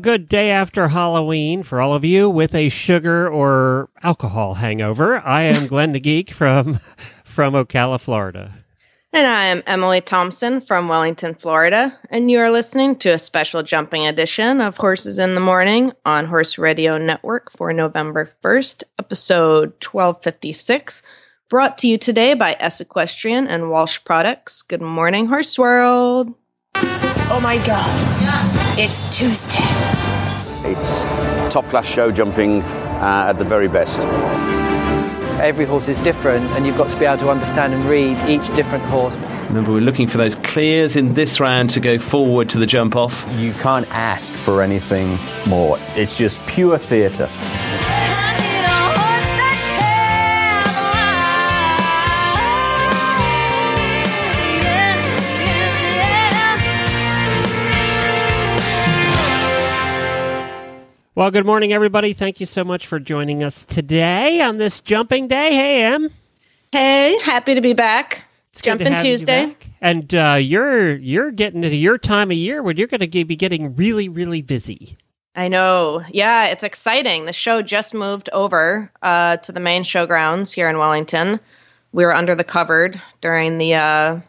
Good day after Halloween for all of you with a sugar or alcohol hangover. I am Glenn the Geek from from Ocala, Florida. And I am Emily Thompson from Wellington, Florida, and you are listening to a special jumping edition of Horses in the Morning on Horse Radio Network for November 1st, episode 1256, brought to you today by S Equestrian and Walsh Products. Good morning, Horse World. Oh my god. It's Tuesday. It's top class show jumping uh, at the very best. Every horse is different, and you've got to be able to understand and read each different horse. Remember, we're looking for those clears in this round to go forward to the jump off. You can't ask for anything more. It's just pure theatre. Well, good morning, everybody. Thank you so much for joining us today on this jumping day. Hey, Em. Hey, happy to be back. It's Jumping have you Tuesday. back. And uh, you're you're getting into your time of year when you're going to be getting really, really busy. I know. Yeah, it's exciting. The show just moved over uh, to the main showgrounds here in Wellington. We were under the covered during the, uh,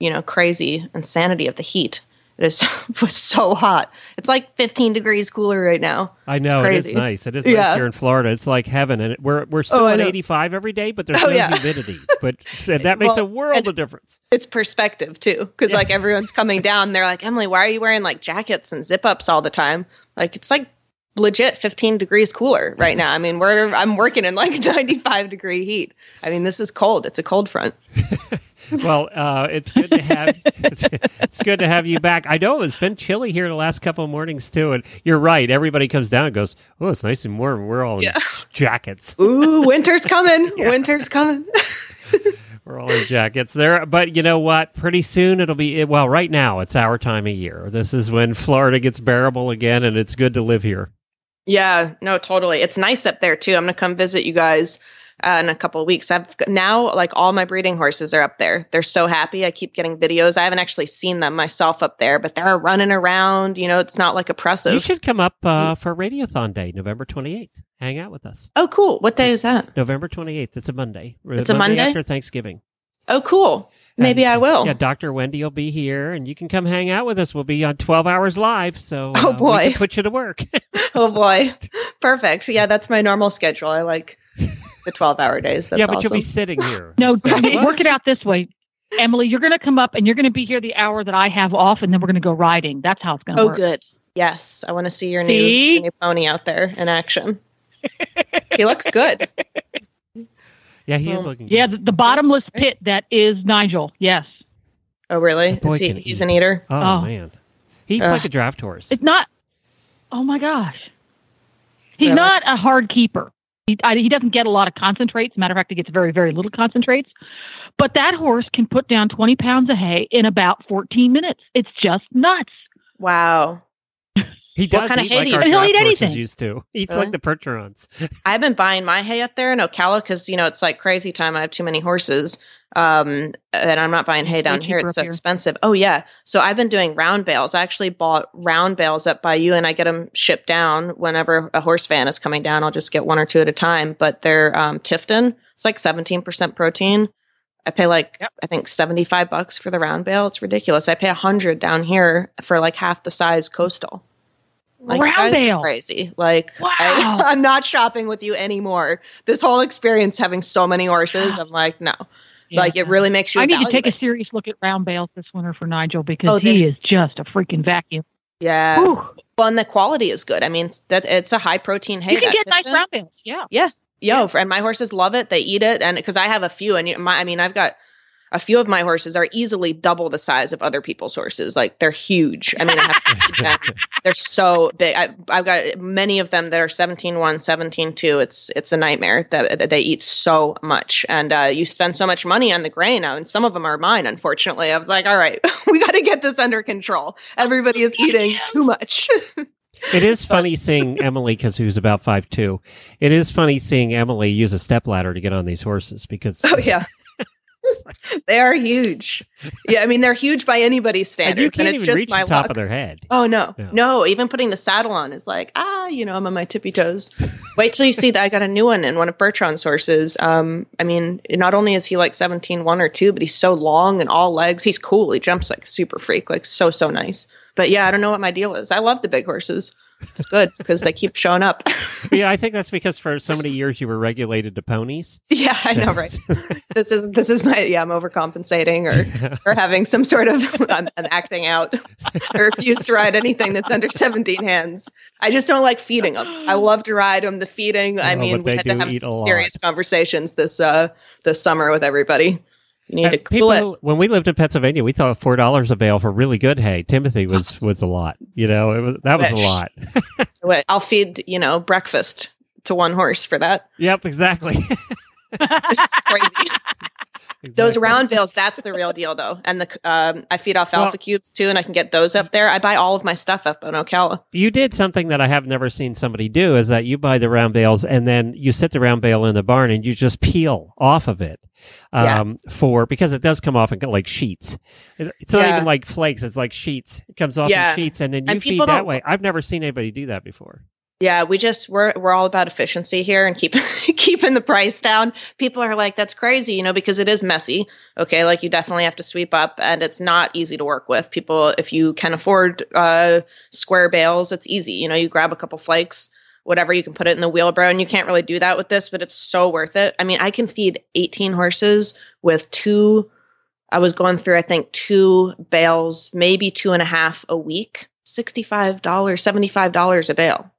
you know, crazy insanity of the heat. It is was so hot. It's like 15 degrees cooler right now. I know it is crazy. nice. It is Yeah. nice here in Florida. It's like heaven, and we're we're oh, still Oh, at 85 every day, but there's Oh, no yeah. humidity. But that makes Well, a world of difference. It's perspective too, because like everyone's coming down. They're like, Emily, why are you wearing like jackets and zip ups all the time? Like it's like legit 15 degrees cooler right now. I mean, we're I'm working in like 95 degree heat. I mean, this is cold. It's a cold front. Well, uh, it's good to have it's, it's good to have you back. I know it's been chilly here the last couple of mornings too, and you're right. Everybody comes down and goes, "Oh, it's nice and warm." We're all in jackets. Ooh, winter's coming. Winter's coming. We're all in jackets there. But you know what? Pretty soon it'll be well. Right now it's our time of year. This is when Florida gets bearable again, and it's good to live here. Yeah, no, totally. It's nice up there too. I'm gonna come visit you guys uh, in a couple of weeks. I've now like all my breeding horses are up there. They're so happy. I keep getting videos. I haven't actually seen them myself up there, but they're running around. You know, it's not like oppressive. You should come up uh, for Radiothon Day, November 28th. Hang out with us. oh, cool. What day is that? November 28th. It's a Monday. It's a Monday? after Thanksgiving. Oh, cool. Maybe And, I will. Yeah, Dr. Wendy will be here, and you can come hang out with us. We'll be on 12 hours live, so Oh, uh, we boy. can put you to work. Oh boy, perfect. Yeah, that's my normal schedule. I like the 12 hour days. That's yeah, but awesome. you'll be sitting here. No, Right. work it out this way. Emily, you're going to come up and you're going to be here the hour that I have off, and then we're going to go riding. That's how it's going to oh, work. good. Yes, I want to see your new, See? your new pony out there in action. he looks good. Yeah, he is Oh. looking. Yeah, good. the, the bottomless pit that is Nigel. Yes. Oh, really? Is he, he's eat. an eater. Oh, Oh. man, he's Ugh. like a draft horse. It's not. Oh my gosh. He's Really? not a hard keeper. He, I, he doesn't get a lot of concentrates. Matter of fact, he gets very, very little concentrates. But that horse can put down 20 pounds of hay in about 14 minutes. It's just nuts. Wow. He does kind of eat hay like do you our? He'll eat anything. used to. He eats Really? like the percherons. I've been buying my hay up there in Ocala because you know it's like crazy time. I have too many horses, um, and I'm not buying hay down here. It's so here. expensive. Oh yeah, so I've been doing round bales. I actually bought round bales up by you, and I get them shipped down whenever a horse fan is coming down. I'll just get one or two at a time. But they're um, Tifton. It's like 17% protein. I pay like Yep. I think 75 bucks for the round bale. It's ridiculous. I pay 100 down here for like half the size coastal. Like, you Round guys are crazy. Like, Wow. I, I'm not shopping with you anymore. This whole experience having so many horses, I'm like, no. Like, it really makes you. I need to take a serious look at round bales this winter for Nigel because Oh, he is just a freaking vacuum. Yeah. Whew. Well, and the quality is good. I mean, that it's a high protein hay. you can get nice Tifton. round bales. Yeah. Yeah. Yo, and my horses love it. They eat it, and because I have a few, and you- my, I mean, I've got a few of my horses are easily double the size of other people's horses. Like they're huge. I mean, I have to feed them. They're so big. I, I've got many of them that are 17 1, 17 2. It's it's a nightmare that, that they eat so much, and uh, you spend so much money on the grain now. And some of them are mine. Unfortunately, I was like, all right, we got to get this under control. Everybody is eating too much. It is funny seeing Emily because who's about five two. It is funny seeing Emily use a step ladder to get on these horses because oh yeah. they are huge. Yeah, I mean they're huge by anybody's and you and, can't it's even just reach my the top of their head. Oh no, Yeah. no! Even putting the saddle on is like ah, you know, I'm on my tippy toes. Wait till you see that I got a new one in one of Bertrand's horses. Um, I mean, not only is he like 17, one or two, but he's so long and all legs. He's cool. He jumps like super freak, like so so nice. But yeah, I don't know what my deal is. I love the big horses. It's good because they keep showing up. yeah, I think that's because for so many years you were regulated to ponies. yeah, I know, right? this is this is my yeah. I'm overcompensating or or having some sort of I'm, I'm acting out. I refuse to ride anything that's under 17 hands. I just don't like feeding them. I love to ride them. The feeding. I Oh, mean, we had to have some serious conversations this uh this summer with everybody. You need to cool it. when we lived in Pennsylvania, we thought four dollars a bale for really good hay. Timothy was was a lot. You know, it was that was a lot. I'll feed you know breakfast to one horse for that. yep, exactly. It's crazy. Those round bales, that's the real deal, though. And the um, I feed alfalfa Well- cubes too, and I can get those up there. I buy all of my stuff up on Ocala. You did something that I have never seen somebody do is that you buy the round bales and then you sit the round bale in the barn and you just peel off of it. Yeah. Um, for because it does come off in like sheets. It's not Yeah. even like flakes, it's like sheets. It comes off Yeah. in sheets and then you And feed that way. I've never seen anybody do that before. Yeah, we just we're we're all about efficiency here and keep keeping the price down. People are like, that's crazy, you know, because it is messy. Okay, like you definitely have to sweep up, and it's not easy to work with. People, if you can afford uh, square bales, it's easy. You know, you grab a couple flakes, whatever, you can put it in the wheelbarrow, and you can't really do that with this, but it's so worth it. I mean, I can feed 18 horses with two. I was going through, I think, two bales, maybe two and a half a week. $65, $75 a bale.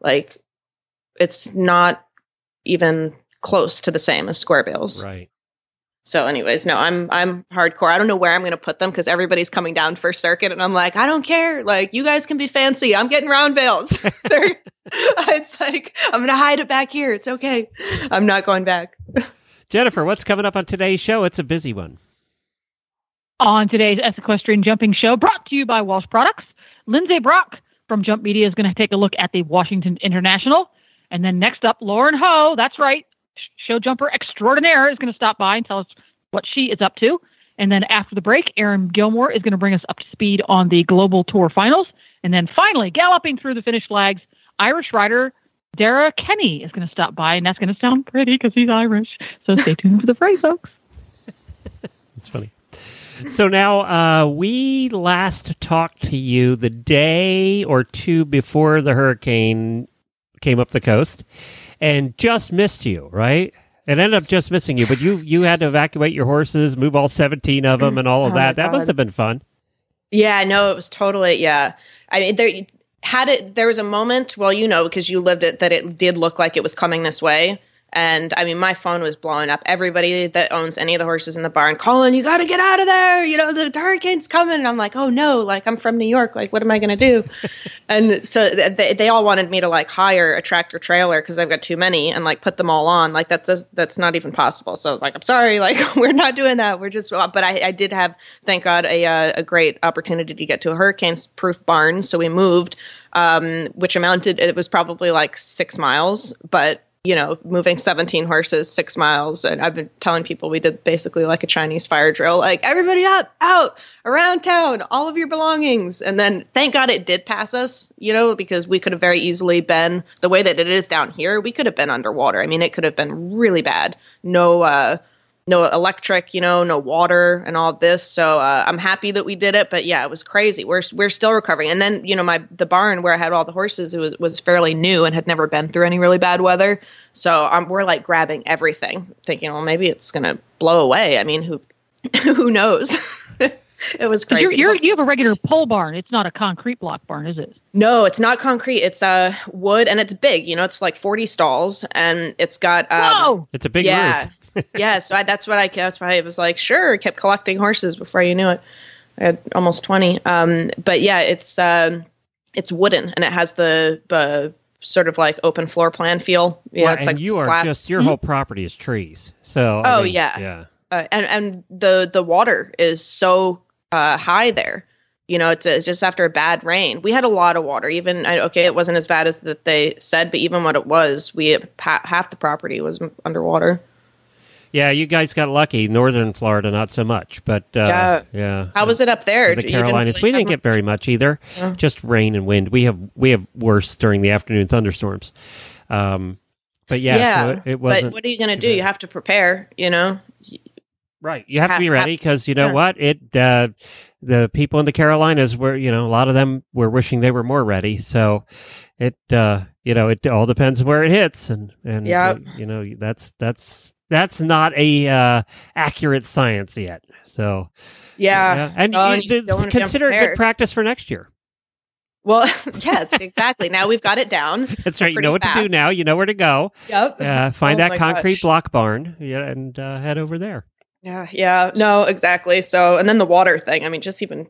Like it's not even close to the same as square bales. Right. So, anyways, no, I'm I'm hardcore. I don't know where I'm going to put them because everybody's coming down first circuit, and I'm like, I don't care. Like, you guys can be fancy. I'm getting round bales. They're- it's like I'm going to hide it back here. It's okay. I'm not going back. Jennifer, what's coming up on today's show? It's a busy one. On today's Equestrian Jumping Show, brought to you by Walsh Products, Lindsay Brock from Jump Media is going to take a look at the Washington International. And then next up, Lauren Hough, that's right, show jumper extraordinaire, is going to stop by and tell us what she is up to. And then after the break, Erin Gilmore is going to bring us up to speed on the Global Tour finals. And then finally, galloping through the finish flags, Irish rider Darragh Kenny is going to stop by, and that's going to sound pretty because he's Irish. So stay tuned for the fray, folks. It's funny. So now uh, we last talked to you the day or two before the hurricane came up the coast, and just missed you, right? It ended up just missing you, but you you had to evacuate your horses, move all seventeen of them, and all of Oh that. That must have been fun. Yeah, no, it was totally yeah. I mean, there had it. There was a moment. Well, you know, because you lived it, that it did look like it was coming this way. And I mean, my phone was blowing up. Everybody that owns any of the horses in the barn, Colin, you got to get out of there. You know, the hurricane's coming. And I'm like, oh no, like I'm from New York. Like, what am I going to do? and so they, they all wanted me to like hire a tractor trailer because I've got too many and like put them all on. Like that does, that's not even possible. So I was like, I'm sorry, like we're not doing that. We're just, but I, I did have, thank God, a, uh, a great opportunity to get to a hurricane proof barn. So we moved, um, which amounted, it was probably like six miles, but you know, moving 17 horses six miles. And I've been telling people we did basically like a Chinese fire drill, like everybody up, out, around town, all of your belongings. And then thank God it did pass us, you know, because we could have very easily been the way that it is down here. We could have been underwater. I mean, it could have been really bad. No, uh, no electric, you know, no water and all this. So uh, I'm happy that we did it, but yeah, it was crazy. We're we're still recovering. And then you know, my the barn where I had all the horses it was was fairly new and had never been through any really bad weather. So um, we're like grabbing everything, thinking, well, maybe it's gonna blow away. I mean, who who knows? it was You're, crazy. you're, you have a regular pole barn. It's not a concrete block barn, is it? No, it's not concrete. It's uh wood and it's big. You know, it's like 40 stalls and it's got um, Whoa! It's a big yeah, roof. Yeah, so I, that's what I that's why I was like, sure, I kept collecting horses before you knew it. I had almost twenty. Um, but yeah, it's um, it's wooden and it has the the sort of like open floor plan feel. Know, Well, it's and like you are just your whole property is trees. So I Oh, mean, yeah. yeah. uh, and and the the water is so uh, high there. You know, it's, it's just after a bad rain. We had a lot of water. Even okay, it wasn't as bad as that they said, but even what it was, we half the property was underwater. Yeah, you guys got lucky. Northern Florida, not so much, but uh, Yeah. yeah. How was it up there? the You didn't Carolinas. really we didn't get very much either. Yeah. Just rain and wind. We have we have worse during the afternoon thunderstorms. Um, but yeah, so it, it wasn't but what are you going to do? bad. You have to prepare. You know. right. You have to be ready because you know yeah. what it. Uh, the people in the Carolinas were, you know, a lot of them were wishing they were more ready. So it, uh, you know, it all depends where it hits, and and Yeah. uh, you know that's that's that's not a uh, accurate science yet. So Yeah. and Oh, you- and you th- don't wanna be consider it good practice for next year. Well, yes, exactly. now we've got it down. That's right. You know what to do now. You know where to go. Yep. Uh, find Oh that concrete gosh. block barn yeah, and uh, head over there. Yeah, yeah, no, exactly. So, and then the water thing. I mean, just even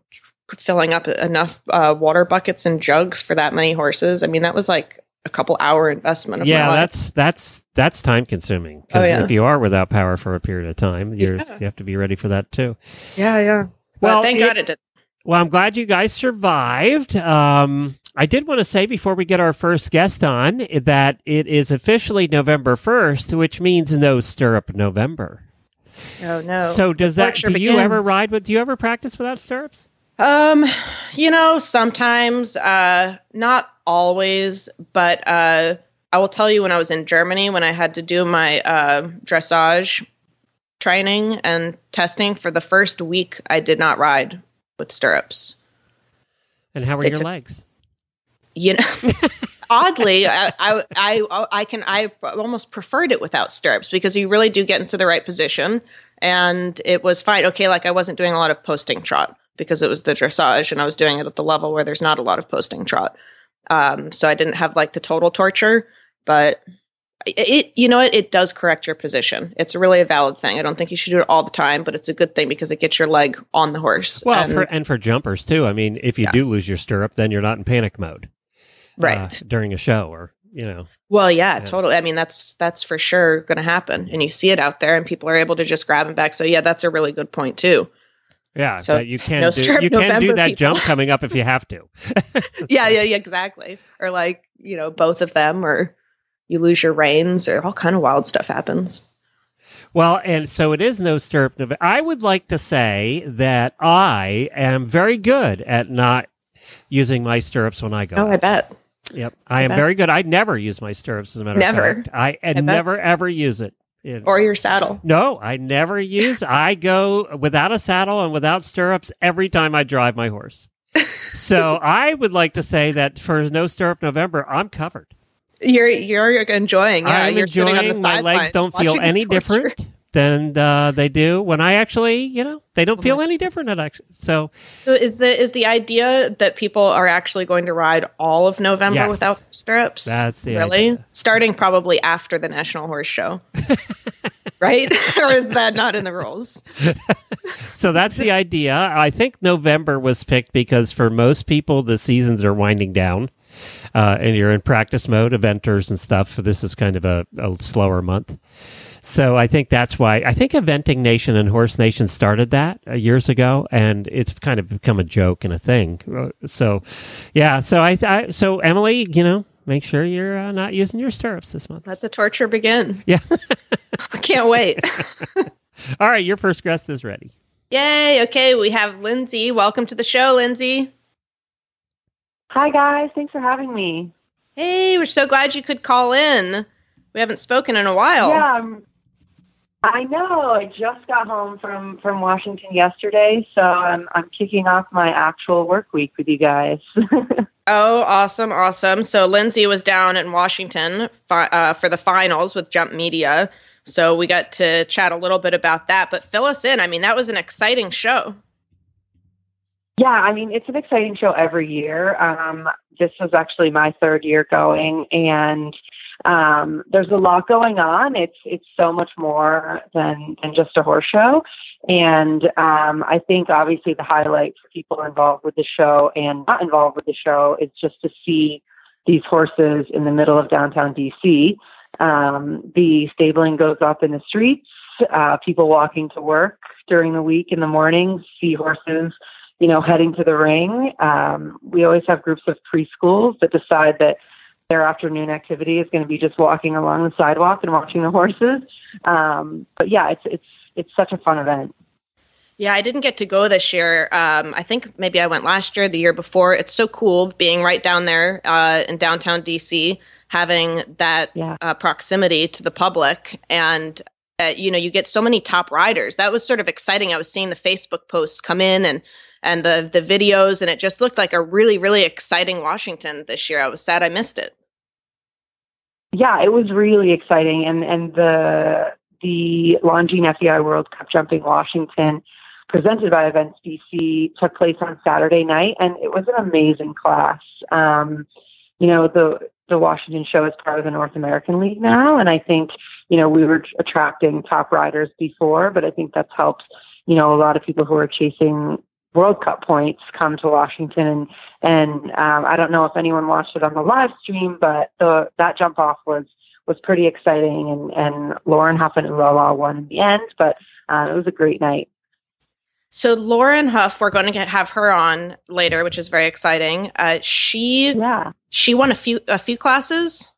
filling up enough uh, water buckets and jugs for that many horses. I mean, that was like a couple hour investment. Of Yeah, that's that's that's time consuming because Oh, yeah. if you are without power for a period of time, you're, Yeah. you have to be ready for that too. yeah, yeah. Well, Well, thank it- God it did. Well, I'm glad you guys survived. Um, I did want to say before we get our first guest on that it is officially November 1st, which means no stirrup November. Oh no. So does that? Torture Do you ever ride with? Do you ever practice without stirrups? Um, you know, sometimes, uh, not always, but uh, I will tell you when I was in Germany when I had to do my uh, dressage training and testing for the first week, I did not ride with stirrups. And how were They your took- legs? you know oddly I, I i i can i almost preferred it without stirrups because you really do get into the right position and it was fine okay like i wasn't doing a lot of posting trot because it was the dressage and i was doing it at the level where there's not a lot of posting trot um so i didn't have like the total torture but it, you know it, it does correct your position it's really a valid thing i don't think you should do it all the time but it's a good thing because it gets your leg on the horse Well, and- for and for jumpers too. I mean, if you Yeah. do lose your stirrup, then you're not in panic mode, uh, right during a show, or you know. Well, yeah, Yeah. totally. I mean, that's that's for sure going to happen, and you see it out there, and people are able to just grab them back. So, yeah, that's a really good point too. Yeah, So, you can no do, you can do that people. jump coming up if you have to. Yeah, yeah, yeah, exactly. Or like you know, both of them, or you lose your reins, or all kind of wild stuff happens. Well, and so it is no stirrup. Nov- I would like to say that I am very good at not using my stirrups when I go. Oh, I bet. Yep, I am bet. very good. I never use my stirrups. As a matter Never. of fact, I, and bet. never ever use it. It- Or your saddle. no, I never use. I go without a saddle and without stirrups every time I drive my horse. so I would like to say that for no stirrup November, I'm covered. You're you're enjoying. Yeah, I'm you're sitting on enjoying. the my legs don't feel any different than uh, they do when I actually, you know, they don't feel any different. At actually, so So is the is the idea that people are actually going to ride all of November Yes. without stirrups? That's the really idea. starting probably after the National Horse Show, right? or is that not in the rules? so that's the idea. I think November was picked because for most people the seasons are winding down, uh, and you're in practice mode, eventers and stuff. This is kind of a, a slower month. So I think that's why I think Eventing Nation and Horse Nation started that uh, years ago, and it's kind of become a joke and a thing. Uh, So, yeah. So I, I so Emily, you know, make sure you're uh, not using your stirrups this month. Let the torture begin. Yeah. I can't wait. All right, your first guest is ready. Yay. Okay, we have Lindsay. Welcome to the show, Lindsay. Hi, guys. Thanks for having me. Hey, we're so glad you could call in. We haven't spoken in a while. Yeah, um, I know. I just got home from from Washington yesterday, so I'm I'm kicking off my actual work week with you guys. Oh, awesome, awesome. So Lindsay was down in Washington fi- uh, for the finals with Jump Media. So we got to chat a little bit about that. But fill us in. I mean, that was an exciting show. Yeah, I mean it's an exciting show every year. Um, this was actually my third year going, and um, there's a lot going on. It's it's so much more than than just a horse show, and um, I think obviously the highlight for people involved with the show and not involved with the show is just to see these horses in the middle of downtown DC. Um, the stabling goes up in the streets. Uh, people walking to work during the week in the morning see horses you know, heading to the ring. Um, we always have groups of preschools that decide that their afternoon activity is going to be just walking along the sidewalk and watching the horses. Um, but yeah, it's it's it's such a fun event. Yeah, I didn't get to go this year. Um, I think maybe I went last year, the year before. It's so cool being right down there uh, in downtown DC, having that yeah. uh, proximity to the public, and uh, you know, you get so many top riders. That was sort of exciting. I was seeing the Facebook posts come in and and the the videos, and it just looked like a really really exciting Washington this year. I was sad I missed it. Yeah, it was really exciting, and and the the Longines FEI World Cup Jumping Washington presented by Events DC took place on Saturday night, and it was an amazing class. Um, you know, the the Washington show is part of the North American League now, and I think you know we were attracting top riders before, but I think that's helped. You know, a lot of people who are chasing World Cup points come to Washington, and and um, I don't know if anyone watched it on the live stream, but the that jump off was was pretty exciting, and and Lauren Hough and Ohlala won in the end, but uh, it was a great night. So Lauren Hough, we're going to get, have her on later, which is very exciting. Uh, she yeah she won a few a few classes.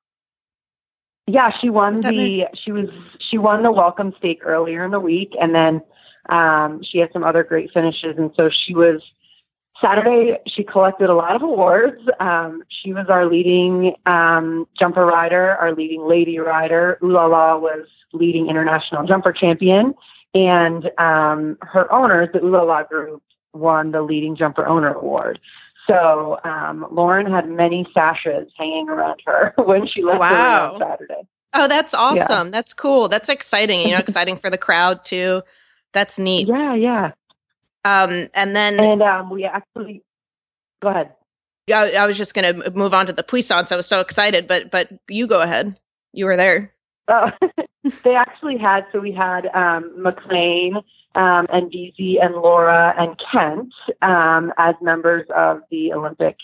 Yeah, she won the she was she won the welcome stake earlier in the week, and then um, she had some other great finishes, and so she was Saturday. She collected a lot of awards. Um, she was our leading um, jumper rider, our leading lady rider. Ohlala was leading international jumper champion, and um, her owners, the Ohlala Group, won the leading jumper owner award. So um, Lauren had many sashes hanging around her when she left wow. on Saturday. Oh, that's awesome. Yeah. That's cool. That's exciting. You know, exciting for the crowd too. That's neat. Yeah, yeah. Um, and then and um, we actually go ahead. I, I was just going to move on to the puissance. I was so excited, but but you go ahead. You were there. Oh, they actually had so we had um, McLain um, and Beezie and Laura and Kent um, as members of the Olympic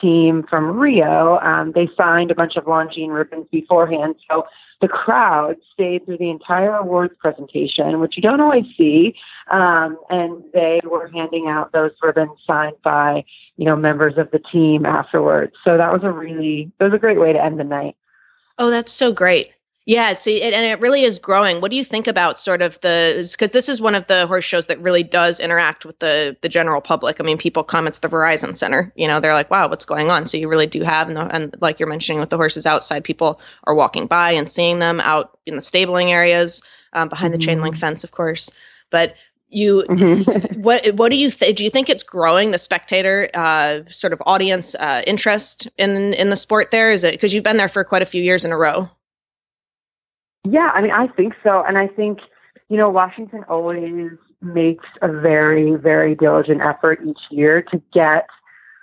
team from Rio. Um, they signed a bunch of Longines ribbons beforehand, so the crowd stayed through the entire awards presentation, which you don't always see. Um, and they were handing out those ribbons signed by, you know, members of the team afterwards. So that was a really, it was a great way to end the night. Oh, that's so great. Yeah, see, it, and it really is growing. What do you think about sort of the because this is one of the horse shows that really does interact with the the general public. I mean, people come, it's the Verizon Center. You know, they're like, "Wow, what's going on?" So you really do have, and, the, and like you're mentioning with the horses outside, people are walking by and seeing them out in the stabling areas um, behind mm-hmm. the chain link mm-hmm. fence, of course. But you, mm-hmm. what what do you think? Do you think it's growing the spectator uh, sort of audience uh, interest in in the sport? There is it because you've been there for quite a few years in a row. Yeah, I mean, I think so. And I think, you know, Washington always makes a very, very diligent effort each year to get,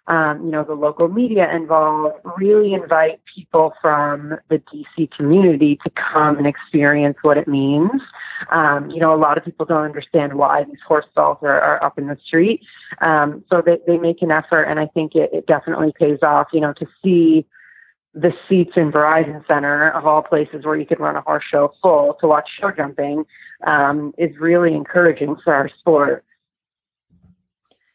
um, you know, the local media involved, really invite people from the DC community to come and experience what it means. Um, you know, a lot of people don't understand why these horse stalls are, are up in the street. Um, so they, they make an effort, and I think it, it definitely pays off, you know, to see the seats in Verizon Center, of all places where you could run a horse show full to watch show jumping, um, is really encouraging for our sport.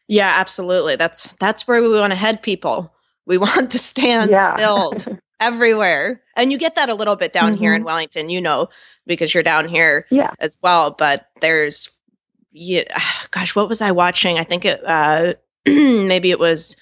Yeah, absolutely. That's that's where we want to head people. We want the stands yeah. filled everywhere. And you get that a little bit down mm-hmm. here in mm-hmm. Wellington, you know, because you're down here yeah. as well. But there's, yeah, gosh, what was I watching? I think it, uh, maybe it was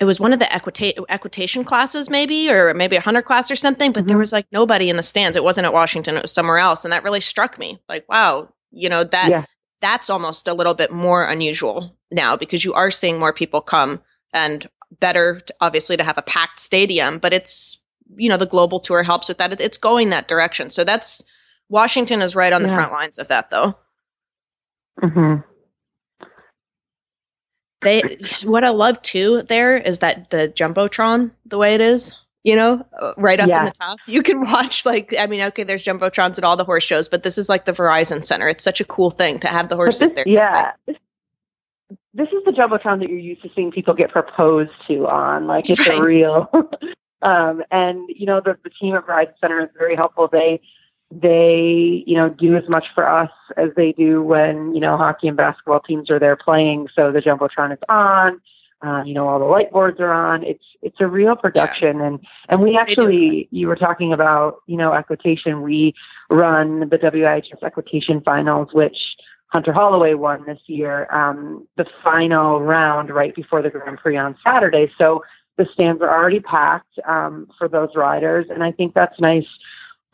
it was one of the equita- equitation classes maybe or maybe a hunter class or something but mm-hmm. there was like nobody in the stands it wasn't at washington it was somewhere else and that really struck me like wow you know that yeah. that's almost a little bit more unusual now because you are seeing more people come and better to, obviously to have a packed stadium but it's you know the global tour helps with that it's going that direction so that's washington is right on yeah. the front lines of that though mm-hmm. They what I love too there is that the jumbotron the way it is you know, uh, right up in the top. You can watch like I mean, okay, there's jumbotrons at all the horse shows, but this is like the Verizon Center. It's such a cool thing to have the horses this- there. Yeah. This, this is the jumbotron that you're used to seeing people get proposed to on. Like it's Right. a real. um, and you know the, the team at Verizon Center is very helpful. They they you know do as much for us as they do when you know hockey and basketball teams are there playing. So the jumbotron is on. Uh, you know all the light boards are on. It's it's a real production, and and we actually you were talking about you know equitation. We run the WIHS equitation finals, which Hunter Holloway won this year, um, the final round right before the Grand Prix on Saturday. So the stands are already packed um, for those riders, and I think that's nice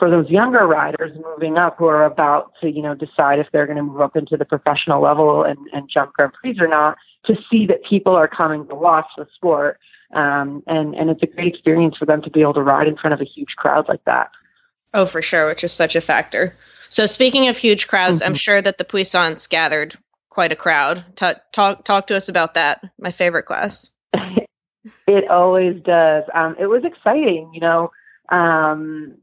for those younger riders moving up who are about to, you know, decide if they're going to move up into the professional level and, and jump Grand Prix or not. To see that people are coming to watch the sport, um, and and it's a great experience for them to be able to ride in front of a huge crowd like that. Oh, for sure, which is such a factor. So, speaking of huge crowds, I'm Mhm. sure that the Puissance gathered quite a crowd. Ta talk talk to us about that. My favorite class. It always does. Um, it was exciting, you know. Um,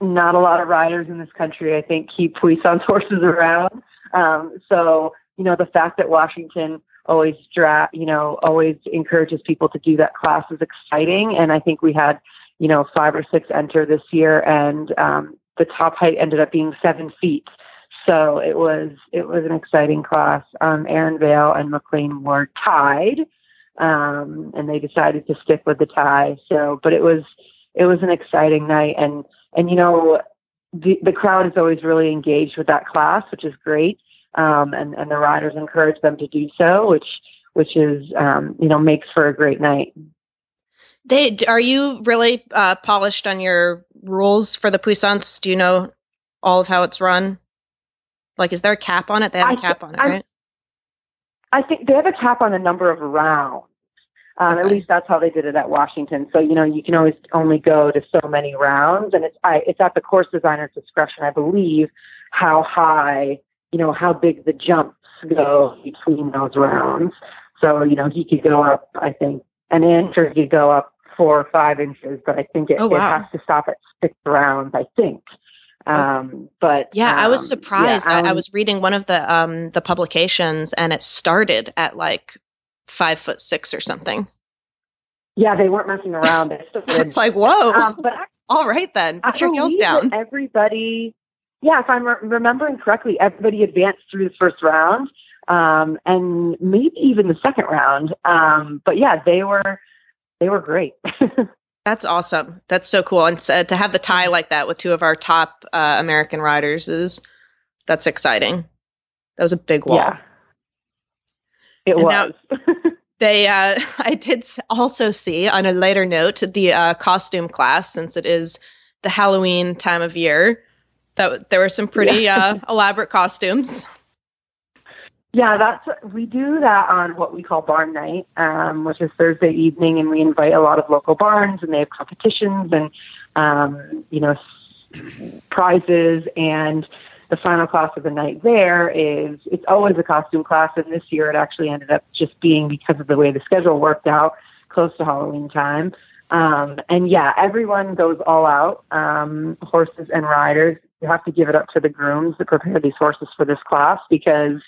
not a lot of riders in this country, I think, keep Puissance horses around. Um, so, you know, the fact that Washington always dra- you know, always encourages people to do that class is exciting. And I think we had, you know, five or six enter this year, and um, the top height ended up being seven feet. So it was it was an exciting class. Um, Aaron Vale and McLain were tied, um, and they decided to stick with the tie. So, but it was it was an exciting night, and and you know the the crowd is always really engaged with that class, which is great, um, and and the riders encourage them to do so, which which is um, you know makes for a great night. They are you really uh, polished on your rules for the Puissance? Do you know all of how it's run? Like, is there a cap on it? They have a I cap thi- on it, I- right? I think they have a cap on the number of rounds. Um, At least that's how they did it at Washington. So you know you can always only go to so many rounds, and it's I, it's at the course designer's discretion, I believe, how high you know how big the jumps go between those rounds. So you know he could go up, I think, an inch, or he could go up four or five inches, but I think it, Oh, wow. it has to stop at six rounds. I think. Um, but Yeah, I was um, surprised. yeah, I, I um, was reading one of the um the publications, and it started at like five foot six or something. Yeah, they weren't messing around. They still did. It's like, whoa! um, but all right then, put I your heels down. Everybody, yeah, if I'm re- remembering correctly, everybody advanced through the first round, um, and maybe even the second round. Um, but yeah, they were they were great. That's awesome. That's so cool. And so, to have the tie like that with two of our top uh, American riders is that's exciting. That was a big wall. yeah, it And was. now- They, uh, I did also see on a later note the uh, costume class, since it is the Halloween time of year. That there were some pretty uh, elaborate costumes. Yeah, that's we do that on what we call barn night, um, which is Thursday evening, and we invite a lot of local barns, and they have competitions and um, you know prizes. And the final class of the night there is it's always a costume class, and this year it actually ended up just being because of the way the schedule worked out, close to Halloween time. Um, and yeah, everyone goes all out, um, horses and riders. You have to give it up to the grooms that prepare these horses for this class because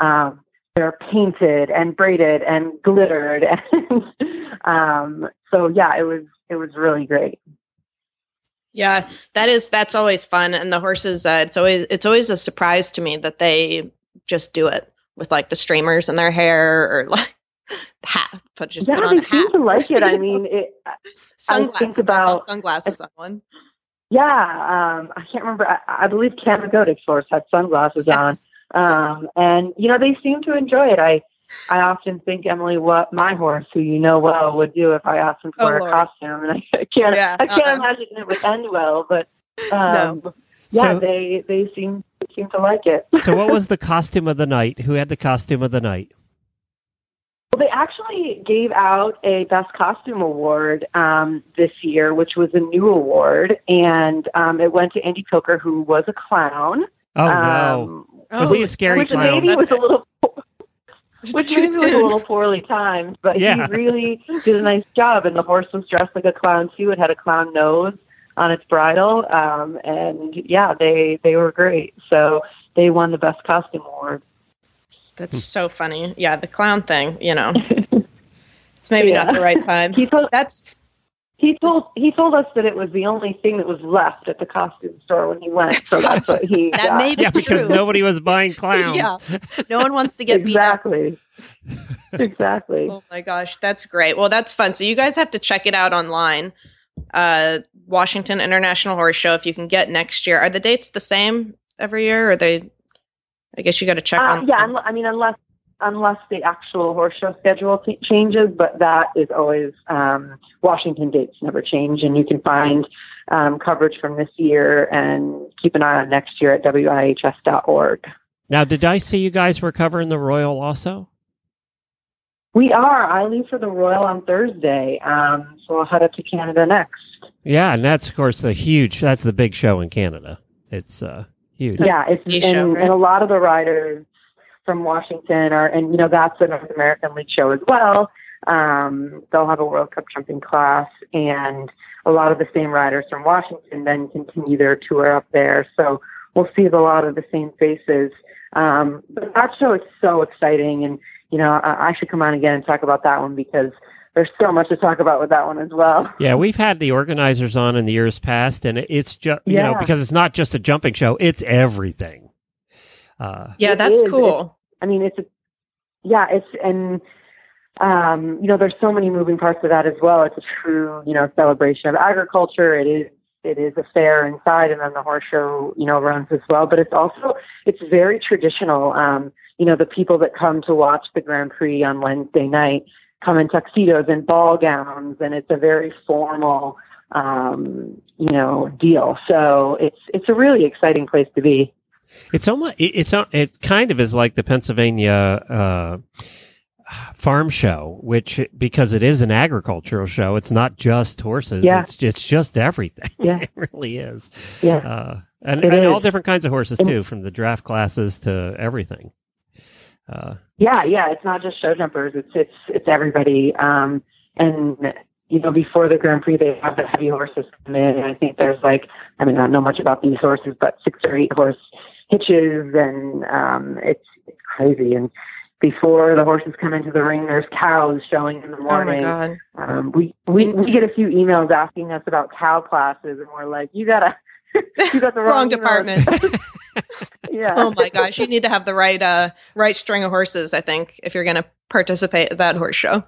um, they're painted and braided and glittered, and um, so yeah, it was it was really great. Yeah, that is that's always fun, and the horses. Uh, it's always it's always a surprise to me that they just do it with like the streamers in their hair or like hat. Put just yeah, put on they a seem to like it. I mean, it, sunglasses. I, about- saw sunglasses on one. yeah, um, I can't remember. I, I believe Camagotic Force had sunglasses Yes. on, um, and you know they seem to enjoy it. I I often think Emily, what my horse, who you know well, would do if I asked him to Oh, wear a Lord. costume, and I, I can't Yeah, I can't uh-uh. imagine it would end well. But um, yeah, So- they they seem seem to like it. so, what was the costume of the night? Who had the costume of the night? Well, they actually gave out a Best Costume Award um, this year, which was a new award, and um, it went to Andy Coker, who was a clown. Oh no! Um, Was he a scary which clown? maybe was a little. Which too was a little poorly timed, but Yeah. he really did a nice job. And the horse was dressed like a clown too. It had a clown nose on its bridle, um, and yeah, they they were great. So they won the best costume award. That's so funny. Yeah, the clown thing, you know. It's maybe Yeah. not the right time. That's he told he told us that it was the only thing that was left at the costume store when he went. So that's what he That got. may be Yeah, because true. nobody was buying clowns. Yeah. no one wants to get beat up. exactly. exactly. Oh my gosh, that's great. Well, that's fun. So you guys have to check it out online. Uh Washington International Horse Show if you can get next year. Are the dates the same every year or are they I guess you got to check Uh, on yeah, unle- I mean, unless unless the actual horse show schedule t- changes, but that is always um, Washington dates never change, and you can find um, coverage from this year and keep an eye on next year at wihs.org. Now, did I see you guys were covering the Royal also? We are. I leave for the Royal on Thursday, um, so I'll head up to Canada next. Yeah, and that's of course the huge. That's the big show in Canada. It's uh, huge. Yeah, it's and, show, right? and a lot of the riders from Washington are, and you know that's a North American League show as well. Um, they'll have a World Cup jumping class, and a lot of the same riders from Washington then continue their tour up there. So we'll see a lot of the same faces. Um, but that show is so exciting, and you know I, I should come on again and talk about that one because there's so much to talk about with that one as well. Yeah, we've had the organizers on in the years past, and it's just you know because it's not just a jumping show; it's everything. Uh, Yeah, that's is. cool. I mean, it's a, yeah, it's and um, you know, there's so many moving parts to that as well. It's a true, you know, celebration of agriculture. It is it is a fair inside, and then the horse show, you know, runs as well. But it's also it's very traditional. Um, you know, the people that come to watch the Grand Prix on Wednesday night come in tuxedos and ball gowns, and it's a very formal, um, you know, deal. So it's it's a really exciting place to be. It's almost it, it's it kind of is like the Pennsylvania uh, farm show, which because it is an agricultural show, it's not just horses. Yeah. It's it's just everything. Yeah. it really is. Yeah. Uh, and, and all different kinds of horses And- too, from the draft classes to everything. Uh, Yeah, yeah, it's not just show jumpers. It's it's it's everybody. Um, and you know, before the Grand Prix, they have the heavy horses come in, and I think there's like, I mean, I don't know much about these horses, but six or eight horse hitches, and um, it's it's crazy. And before the horses come into the ring, there's cows showing in the Oh my morning. god. um, we we we get a few emails asking us about cow classes, and we're like, you gotta. You got the wrong, Wrong department. yeah. oh my gosh, you need to have the right uh right string of horses, I think, if you're going to participate at that horse show.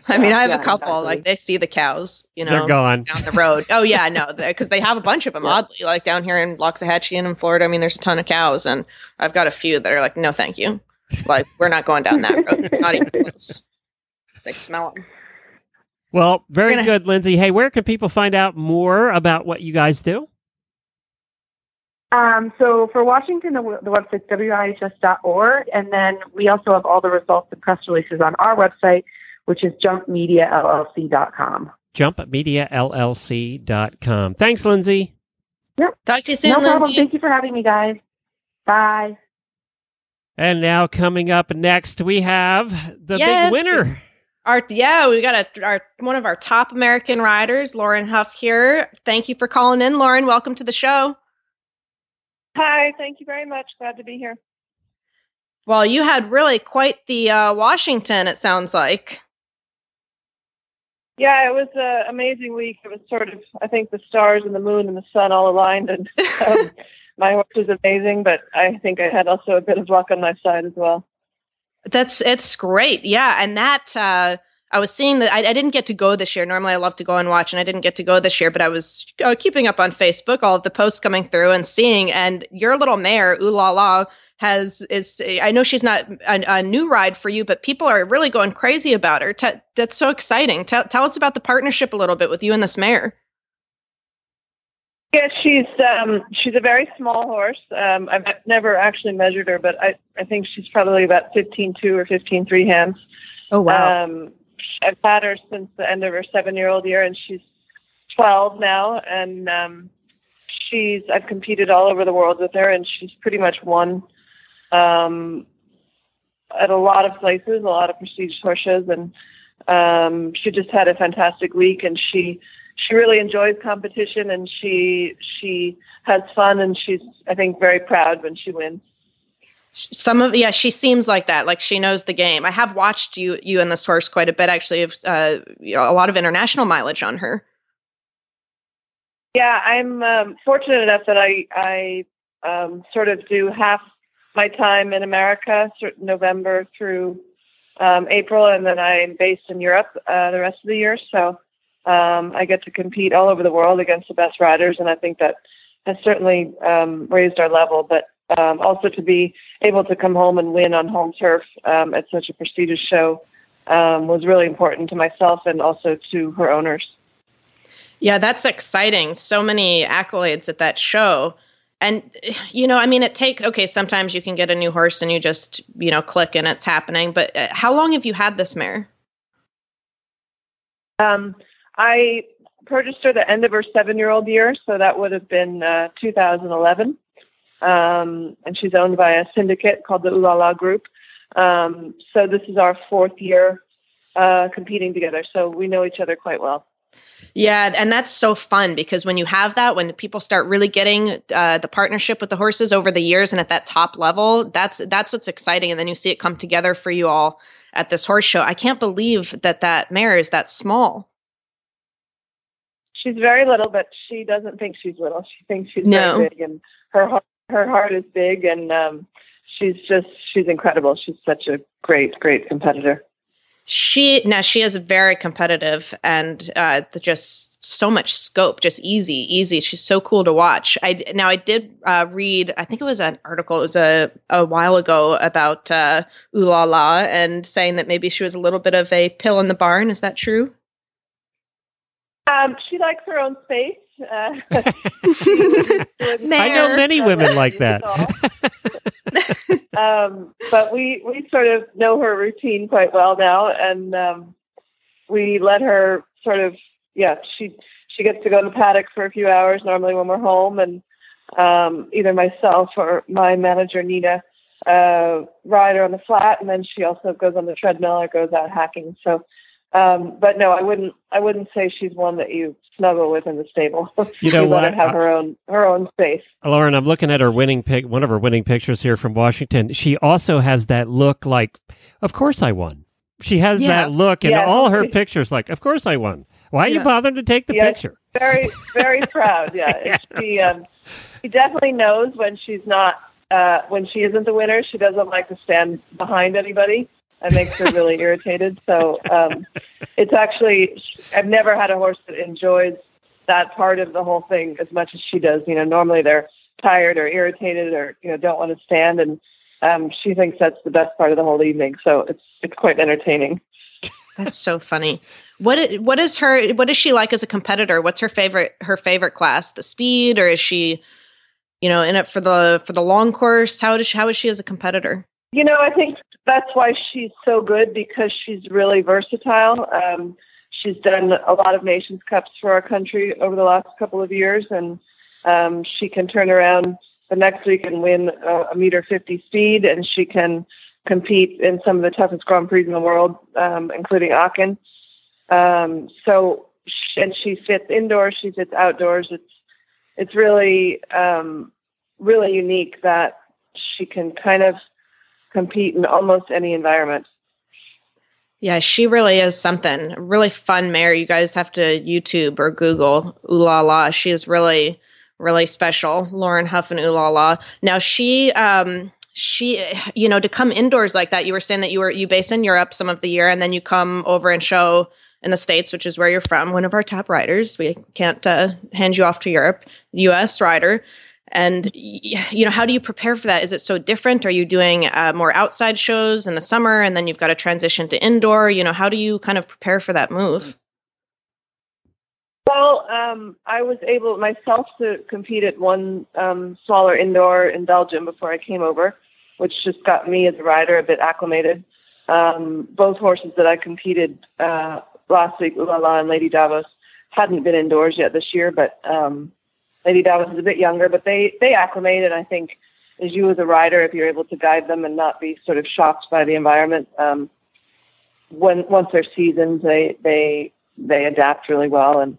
I mean, I have Yeah, a couple. exactly. Like they see the cows, you know, they're gone. down the road. Oh yeah, no, because they have a bunch of them. Oddly, like down here in Loxahatchee and in Florida, I mean, there's a ton of cows, and I've got a few that are like, no, thank you. Like we're not going down that road. not even close. They smell them. Well, very gonna- good, Lindsay. Hey, where can people find out more about what you guys do? Um, so for Washington, the, the website's wihs.org, and then we also have all the results and press releases on our website, which is jumpmediallc.com. jumpmediallc.com. Thanks, Lindsay. Yep. Talk to you soon, no problem. Lindsay. Thank you for having me, guys. Bye. And now coming up next, we have the Yes, big winner. Our yeah, we got a our one of our top American riders, Lauren Hough here. Thank you for calling in, Lauren. Welcome to the show. Hi, thank you very much. Glad to be here. Well, you had really quite the uh, Washington. It sounds like. Yeah, it was an amazing week. It was sort of, I think, the stars and the moon and the sun all aligned, and um, my horse was amazing. But I think I had also a bit of luck on my side as well. That's it's great, yeah. And that uh, I was seeing that I, I didn't get to go this year. Normally, I love to go and watch, and I didn't get to go this year. But I was uh, keeping up on Facebook, all of the posts coming through, and seeing. And your little mare, Ohlala, has is. I know she's not a, a new ride for you, but people are really going crazy about her. Te- that's so exciting. Tell tell us about the partnership a little bit with you and this mare. Yeah, she's um, she's a very small horse. Um, I've never actually measured her, but I, I think she's probably about fifteen two or fifteen three hands. Oh Um, I've had her since the end of her seven year old year, and she's 12 now. And um, she's I've competed all over the world with her, and she's pretty much won um, at a lot of places, a lot of prestigious horse shows, and um, she just had a fantastic week. And she she really enjoys competition, and she she has fun, and she's I think very proud when she wins. Some of yeah, she seems like that. Like she knows the game. I have watched you you and this horse quite a bit. Actually, of uh, you know, a lot of international mileage on her. Yeah, I'm um, fortunate enough that I I um, sort of do half my time in America, November through um, April, and then I'm based in Europe uh, the rest of the year. So um, I get to compete all over the world against the best riders, and I think that has certainly um, raised our level. But um, also to be able to come home and win on home turf um, at such a prestigious show um, was really important to myself and also to her owners. Yeah, that's exciting. So many accolades at that show. And you know, I mean, it take okay. Sometimes you can get a new horse and you just you know click and it's happening. But uh, how long have you had this mare? Um, I purchased her the end of her seven-year-old year, so that would have been uh, 2011. Um, and she's owned by a syndicate called the Ohlala Group. Um, so this is our fourth year uh, competing together, so we know each other quite well. Yeah, and that's so fun because when you have that, when people start really getting uh, the partnership with the horses over the years and at that top level, that's that's what's exciting. And then you see it come together for you all at this horse show. I can't believe that that mare is that small. She's very little, but she doesn't think she's little. She thinks she's no. very big, and her heart, her heart is big, and um, she's just she's incredible. She's such a great great competitor she now she is very competitive and uh, just so much scope just easy easy. She's so cool to watch. I now i did uh, read i think it was an article it was a, a while ago about uh, Ohlala and saying that maybe she was a little bit of a pill in the barn. Is that true? Um, she likes her own space uh, I know many women like that. um, but we we sort of know her routine quite well now, and um, we let her sort of yeah she she gets to go in the paddock for a few hours normally when we're home, and um, either myself or my manager Nina uh, ride her on the flat, and then she also goes on the treadmill or goes out hacking. So um, but no, I wouldn't. I wouldn't say she's one that you snuggle with in the stable. You know what? Let her have her own her own space. Lauren, I'm looking at her winning pic, one of her winning pictures here from Washington. She also has that look like, of course I won. She has Yeah. that look in Yeah. all her pictures, like, of course I won. Why are you bothering to take the Yes. picture? Very very proud. Yeah, Yes. she um, she definitely knows when she's not uh, when she isn't the winner. She doesn't like to stand behind anybody. That makes her really irritated. So um, it's actually I've never had a horse that enjoys that part of the whole thing as much as she does. You know, normally they're tired or irritated or you know don't want to stand, and um, she thinks that's the best part of the whole evening. So it's it's quite entertaining. that's so funny what what is her what is she like as a competitor what's her favorite her favorite class the speed or is she you know in it for the for the long course how does she how is she as a competitor You know, I think that's why she's so good because she's really versatile. Um, she's done a lot of Nations Cups for our country over the last couple of years, and um, she can turn around the next week and win a, a meter 50 speed, and she can compete in some of the toughest Grand Prix in the world, um, including Aachen. Um, so, and she fits indoors, she fits outdoors. It's it's really um, really unique that she can kind of compete in almost any environment. Yeah, she really is something. Really fun mare. You guys have to YouTube or Google Ohlala. She is really, really special. Lauren Hough and Ohlala. Now she um she you know, to come indoors like that, you were saying that you were you based in Europe some of the year and then you come over and show in the States, which is where you're from, one of our top riders. We can't uh, hand you off to Europe, US rider. And you know, how do you prepare for that? Is it so different? Are you doing uh, more outside shows in the summer, and then you've got to transition to indoor? You know, how do you kind of prepare for that move? Well, um, I was able myself to compete at one um, smaller indoor in Belgium before I came over, which just got me as a rider a bit acclimated. Um, both horses that I competed uh, last week, Ohlala and Lady Davos, hadn't been indoors yet this year, but um, Lady Davos is a bit younger, but they they acclimate, and I think as you as a rider, if you're able to guide them and not be sort of shocked by the environment, um, when once they're seasoned, they they they adapt really well. And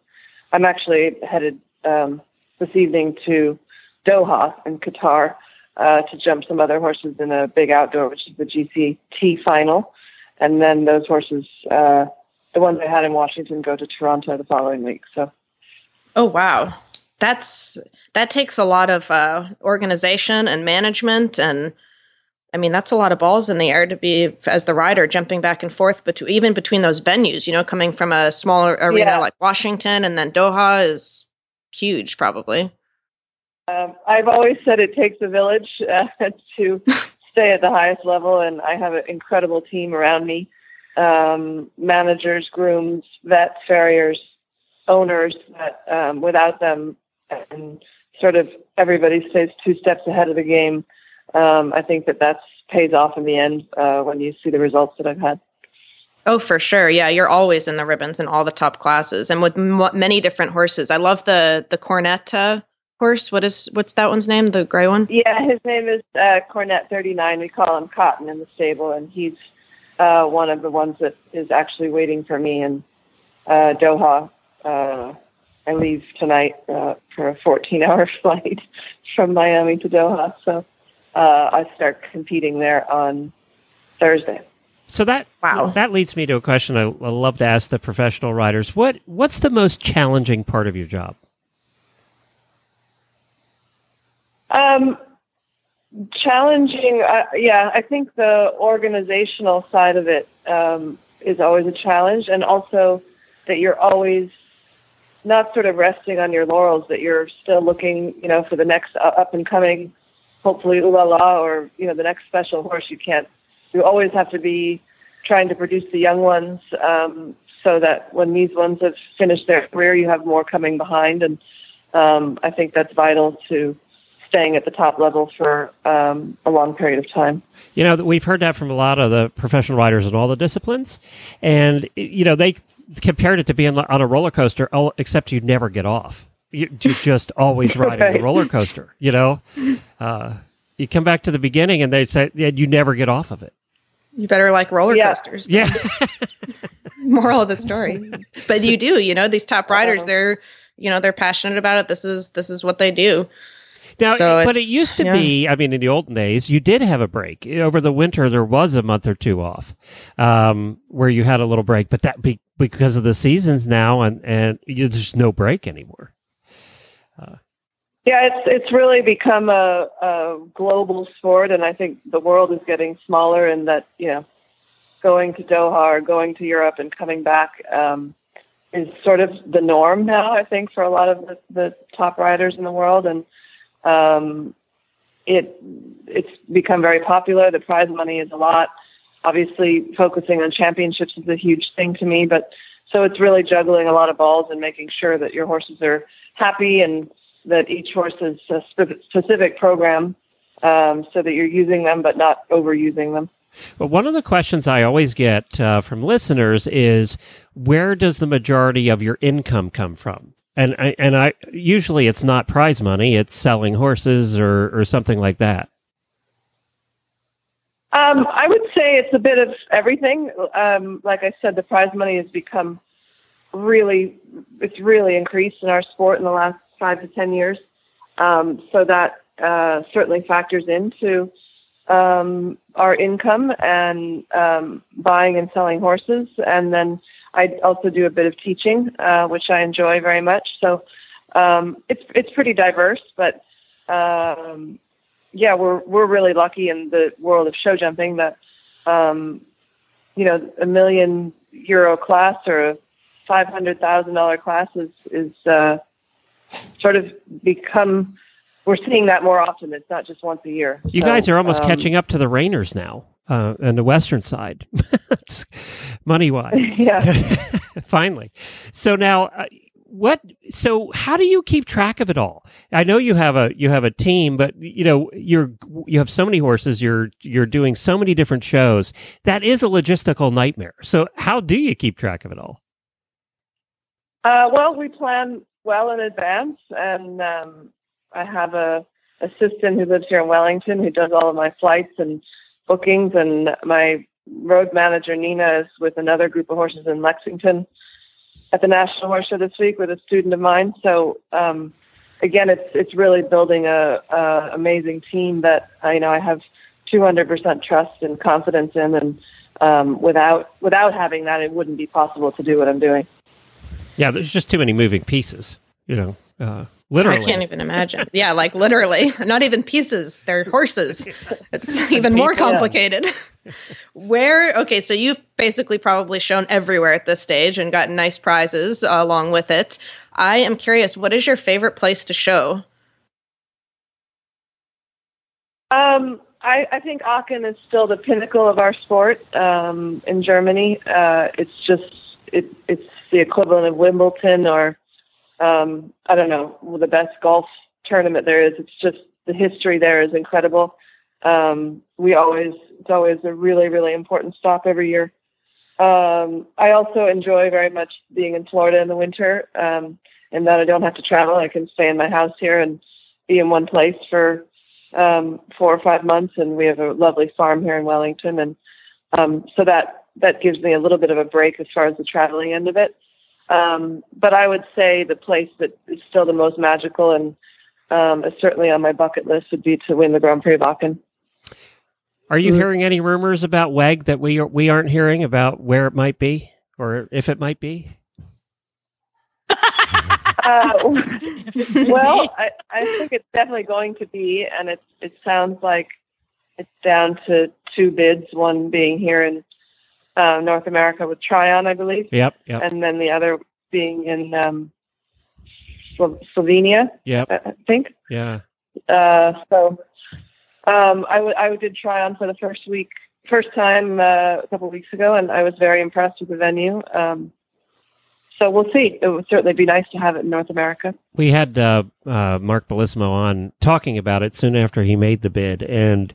I'm actually headed um, this evening to Doha in Qatar uh, to jump some other horses in a big outdoor, which is the GCT final, and then those horses, uh, the ones I had in Washington, go to Toronto the following week. So, oh wow, that's that takes a lot of uh, organization and management and I mean, that's a lot of balls in the air to be as the rider jumping back and forth, but even between those venues, you know, coming from a smaller arena Yeah. like Washington and then Doha is huge, probably. um, I've always said it takes a village uh, to stay at the highest level, and I have an incredible team around me um, managers, grooms, vets, farriers, owners that um, without them, and sort of everybody stays two steps ahead of the game. Um, I think that that pays off in the end uh, when you see the results that I've had. Oh, for sure. Yeah, you're always in the ribbons in all the top classes and with m- many different horses. I love the the Cornet uh, horse. What is what's that one's name? The gray one? Yeah, his name is uh, Cornet 39. We call him Cotton in the stable, and he's uh, one of the ones that is actually waiting for me in uh, Doha. I leave tonight uh, for a 14 hour flight from Miami to Doha. So uh, I start competing there on Thursday. So that Wow. that leads me to a question I, I love to ask the professional riders. What what's the most challenging part of your job? Um, challenging, uh, yeah. I think the organizational side of it um, is always a challenge, and also that you're always not sort of resting on your laurels. That you're still looking, you know, for the next uh, up and coming, hopefully Ohlala, or you know, the next special horse. You can't. You always have to be trying to produce the young ones, um, so that when these ones have finished their career, you have more coming behind, and um, I think that's vital to staying at the top level for um, a long period of time. You know, we've heard that from a lot of the professional riders in all the disciplines, and you know they compared it to being on a roller coaster, except you never get off. You, you're just always riding the roller coaster. You know, uh, you come back to the beginning, and they say yeah, you never get off of it. You better like roller Yeah. coasters. Yeah, Moral of the story. But you do, you know, these top riders, they're you know, they're passionate about it. This is this is what they do. Now, So but it used to yeah. be. I mean, in the olden days, you did have a break over the winter. There was a month or two off, um, where you had a little break. But that be, because of the seasons now, and and you, there's no break anymore. Yeah, it's it's really become a, a global sport, and I think the world is getting smaller, and that you know, going to Doha or going to Europe and coming back um, is sort of the norm now. I think for a lot of the, the top riders in the world, and um, it it's become very popular. The prize money is a lot. Obviously, focusing on championships is a huge thing to me, but so it's really juggling a lot of balls and making sure that your horses are happy and that each horse has a specific program um, so that you're using them but not overusing them. But one of the questions I always get uh, from listeners is, where does the majority of your income come from? And I, and I usually it's not prize money; it's selling horses or or something like that. Um, I would say it's a bit of everything. Um, like I said, the prize money has become really, it's really increased in our sport in the last five to ten years. Um, so that uh, certainly factors into um, our income and um, buying and selling horses. And then I also do a bit of teaching, uh, which I enjoy very much. So um, it's it's pretty diverse, but um, yeah, we're we're really lucky in the world of show jumping that um, you know a million euro class or a five hundred thousand dollar class is is uh, sort of become. We're seeing that more often. It's not just once a year. You So, guys are almost um, catching up to the Reiners now, uh, on the western side, money wise. Yeah. Finally. So now, uh, what? So how do you keep track of it all? I know you have a you have a team, but you know you're you have so many horses. You're you're doing so many different shows. That is a logistical nightmare. So how do you keep track of it all? Uh, well, we plan well in advance, and um, I have a assistant who lives here in Wellington who does all of my flights and bookings, and my road manager Nina is with another group of horses in Lexington at the National Horse Show this week with a student of mine. So um, again, it's it's really building a, a amazing team that I you know I have 200% trust and confidence in, and um, without without having that, it wouldn't be possible to do what I'm doing. Yeah, there's just too many moving pieces. You know, uh, literally. I can't even imagine. Yeah, like literally, not even pieces. They're horses. It's even more complicated. Where? Okay, so you've basically probably shown everywhere at this stage and gotten nice prizes uh, along with it. I am curious. What is your favorite place to show? Um, I, I think Aachen is still the pinnacle of our sport um, in Germany. Uh, it's just it, it's the equivalent of Wimbledon or um, I don't know the best golf tournament there is. It's just the history there is incredible. Um, we always it's always a really really important stop every year. Um, I also enjoy very much being in Florida in the winter, um, and that I don't have to travel. I can stay in my house here and be in one place for um, four or five months, and we have a lovely farm here in Wellington, and um, so that that gives me a little bit of a break as far as the traveling end of it. Um, but I would say the place that is still the most magical and um, is certainly on my bucket list would be to win the Grand Prix of Aachen. Are you Mm. hearing any rumors about WEG that we are, we aren't hearing about where it might be or if it might be? Uh, well, I, I think it's definitely going to be, and it it sounds like it's down to two bids. One being here in uh, North America with Tryon, I believe, Yep, yep, and then the other being in um, Slo- Slovenia, yep, I think. yeah. Uh, so um, I, w- I did Tryon for the first week, first time uh, a couple of weeks ago, and I was very impressed with the venue. Um, so we'll see. It would certainly be nice to have it in North America. We had uh, uh, Mark Bellissimo on talking about it soon after he made the bid, and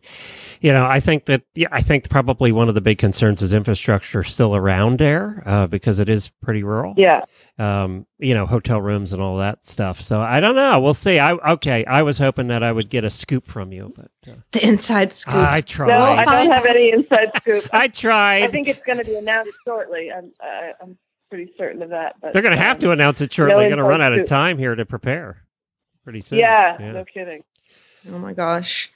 you know, I think that yeah, I think probably one of the big concerns is infrastructure still around there uh, because it is pretty rural. Yeah. Um, you know, hotel rooms and all that stuff. So I don't know. We'll see. I okay. I was hoping that I would get a scoop from you, but uh, The inside scoop. I tried. No, I don't have any inside scoop. I tried. I think it's going to be announced shortly. I'm, I, I'm pretty certain of that. But They're going to have um, to announce it shortly. no They're going to run out of time here to prepare. Pretty soon. Yeah, no kidding. Oh my gosh.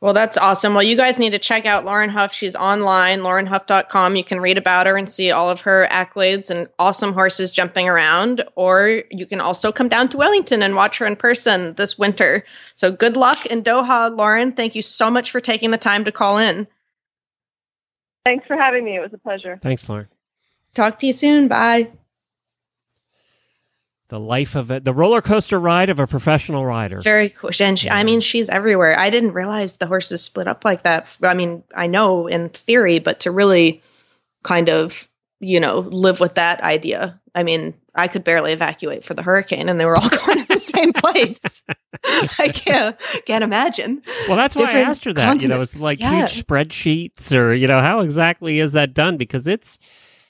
Well, that's awesome. Well, you guys need to check out Lauren Hough. She's online, laurenhough.com. You can read about her and see all of her accolades and awesome horses jumping around. Or you can also come down to Wellington and watch her in person this winter. So good luck in Doha, Lauren. Thank you so much for taking the time to call in. Thanks for having me. It was a pleasure. Thanks, Lauren. Talk to you soon. Bye. The life of it, the roller coaster ride of a professional rider. Very cool. And she, I mean, she's everywhere. I didn't realize the horses split up like that. I mean, I know in theory, but to really kind of, you know, live with that idea. I mean, I could barely evacuate for the hurricane and they were all going to the same place. I can't can't imagine. Well, that's why I Different asked her that. You know, it's like Yeah. huge spreadsheets, or you know, how exactly is that done? Because it's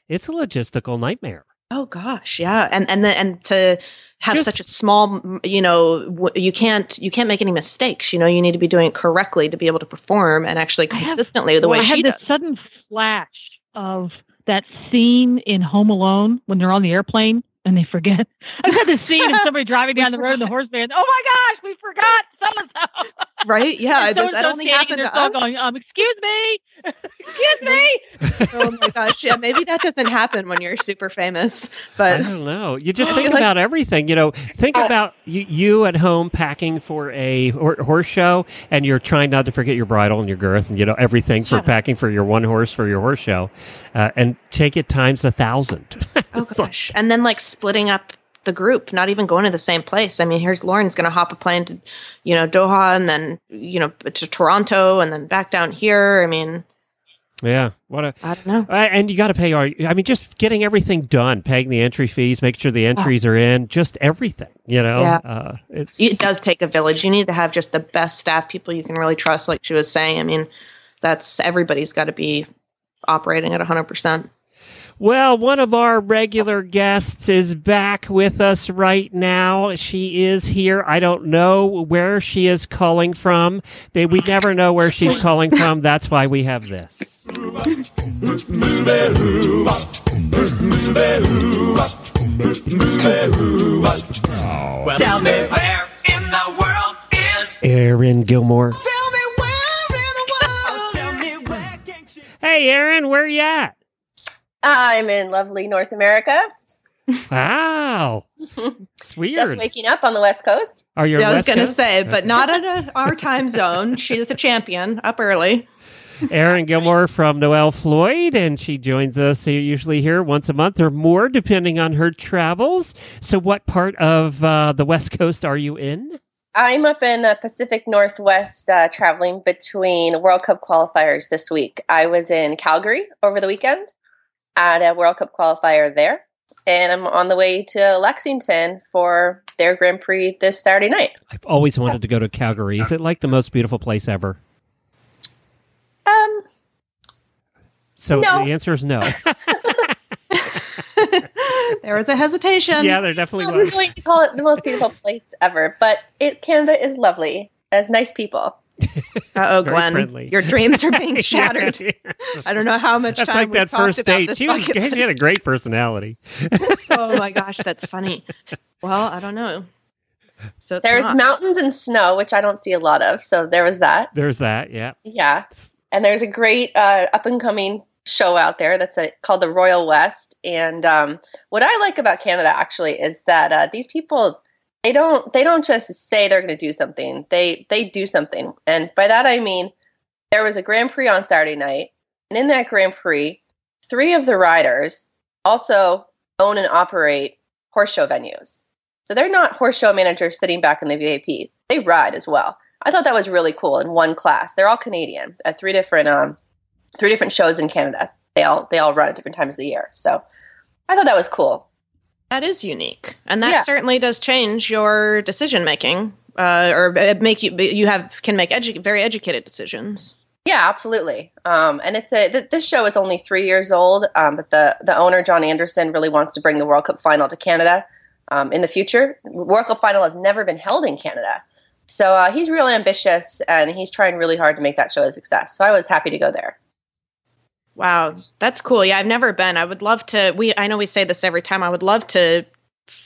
it's a logistical nightmare. Oh gosh, yeah, and and then and to have Just- such a small, you know, w- you can't you can't make any mistakes. You know, you need to be doing it correctly to be able to perform and actually I have- consistently the Well, way I had she this does. sudden flash of that scene in Home Alone when they're on the airplane and they forget. I've had this scene of somebody driving down the road and the horse van. Oh my gosh, we forgot so and so. Right? Yeah, does that only happen to us? Going, um, excuse me, excuse me. oh my gosh, yeah, maybe that doesn't happen when you're super famous, but I don't know. You just think feel like- about everything. You know, think Uh, about you, you at home packing for a horse show, and you're trying not to forget your bridle and your girth, and you know everything for Yeah. packing for your one horse for your horse show, uh, and take it times a thousand. oh gosh, and then like splitting up the group, not even going to the same place. I mean, here's Lauren's going to hop a plane to, you know, Doha, and then you know to Toronto, and then back down here. I mean, yeah, what a I don't know. And you got to pay our. I mean, just getting everything done, paying the entry fees, make sure the entries are in, just everything. You know, Yeah. uh, it's it does take a village. You need to have just the best staff, people you can really trust. Like she was saying, I mean, that's everybody's got to be operating at hundred percent. Well, one of our regular guests is back with us right now. She is here. I don't know where she is calling from. They- We never know where she's calling from. That's why we have this. Tell me where in the world is. Erin Gilmore. Tell me where in the world. Tell me where. Hey, Erin, where you at? I'm in lovely North America. Wow. It's weird. Just waking up on the West Coast. Are you? I was going to say, but not in a, our time zone. She's a champion, up early. Erin Gilmore from Noelle Floyd, and she joins us usually here once a month or more, depending on her travels. So, what part of uh, the West Coast are you in? I'm up in the Pacific Northwest uh, traveling between World Cup qualifiers this week. I was in Calgary over the weekend at a World Cup qualifier there, and I'm on the way to Lexington for their Grand Prix this Saturday night. I've always wanted to go to Calgary. Is it like the most beautiful place ever? Um, So No. the answer is no. There was a hesitation. yeah, there definitely was. I'm going to call it the most beautiful place ever, but it Canada is lovely. As nice people. Uh oh, Glenn, friendly. your dreams are being shattered. I don't know how much That's time like that we've talked first about date. this She, was, bucket she had a great personality. oh my gosh, that's funny. Well, I don't know. So There's not. mountains and snow, which I don't see a lot of. So there was that. There's that. Yeah. Yeah. And there's a great uh, up and coming show out there that's a, called the Royal West. And um, what I like about Canada actually is that uh, these people they don't they don't just say they're going to do something. They they do something. And by that I mean there was a Grand Prix on Saturday night, and in that Grand Prix, three of the riders also own and operate horse show venues. So they're not horse show managers sitting back in the VIP. They ride as well. I thought that was really cool in one class. They're all Canadian at three different um three different shows in Canada. They all they all run at different times of the year. So I thought that was cool. That is unique, and that Yeah. certainly does change your decision making, uh, or uh, make you you have can make edu- very educated decisions. Yeah, absolutely. Um, and it's a th- this show is only three years old, um, but the the owner John Anderson really wants to bring the World Cup final to Canada um, in the future. World Cup final has never been held in Canada, so uh, he's real ambitious and he's trying really hard to make that show a success. So I was happy to go there. Wow, that's cool. Yeah, I've never been. I would love to. We I know we say this every time. I would love to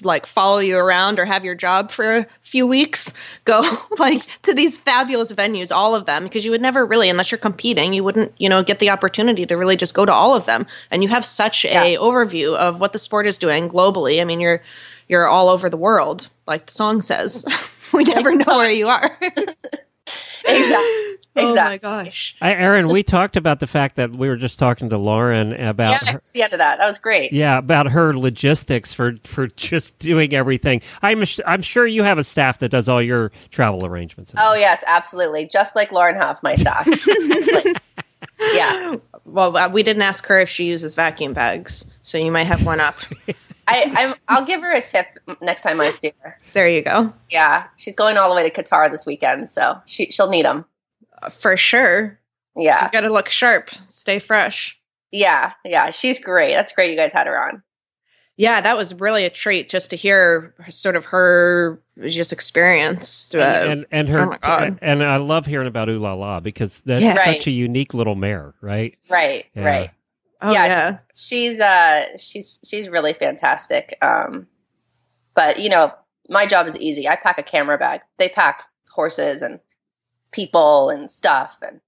like follow you around or have your job for a few weeks. Go like to these fabulous venues, all of them, because you would never really, unless you're competing, you wouldn't you know get the opportunity to really just go to all of them. And you have such a overview of what the sport is doing globally. I mean, you're you're all over the world, like the song says. we never know where you are. Exactly. Oh my gosh. I, Erin, we talked about the fact that we were just talking to Lauren about yeah, her, heard the end of that. That was great. yeah about her logistics for for just doing everything. I'm I'm sure you have a staff that does all your travel arrangements. Oh yes, absolutely. Just like Lauren Hough, my staff. Like, yeah. Well, uh, we didn't ask her if she uses vacuum bags, so you might have one up. I, I'm, I'll give her a tip next time I see her. There you go. Yeah, she's going all the way to Qatar this weekend, so she she'll need them for sure. Yeah, you got to look sharp, stay fresh. Yeah, yeah, she's great. That's great. You guys had her on. Yeah, that was really a treat just to hear sort of her just experience. Uh, and, and, and her oh my god, and, and I love hearing about Ohlala because that's Yeah. such Right. a unique little mare, right? Right, Yeah. right. Oh, yeah, yeah. She's, she's uh she's she's really fantastic. Um, but you know, my job is easy. I pack a camera bag. They pack horses and people and stuff. And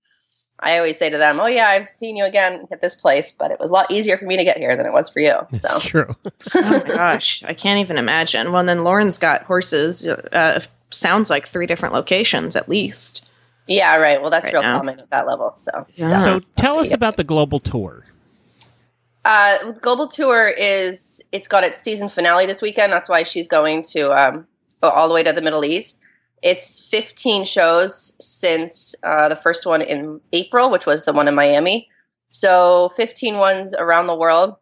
I always say to them, "Oh yeah, I've seen you again at this place, but it was a lot easier for me to get here than it was for you." So true. oh my gosh, I can't even imagine. Well, then Lauren's got horses. Uh, sounds like three different locations at least. Yeah, right. Well, that's Right real now. common at that level. So So tell us about the global tour. Uh, Global Tour is it's got its season finale this weekend. That's why she's going to um, go all the way to the Middle East. It's 15 shows since uh, the first one in April, which was the one in Miami. So 15 ones around the world,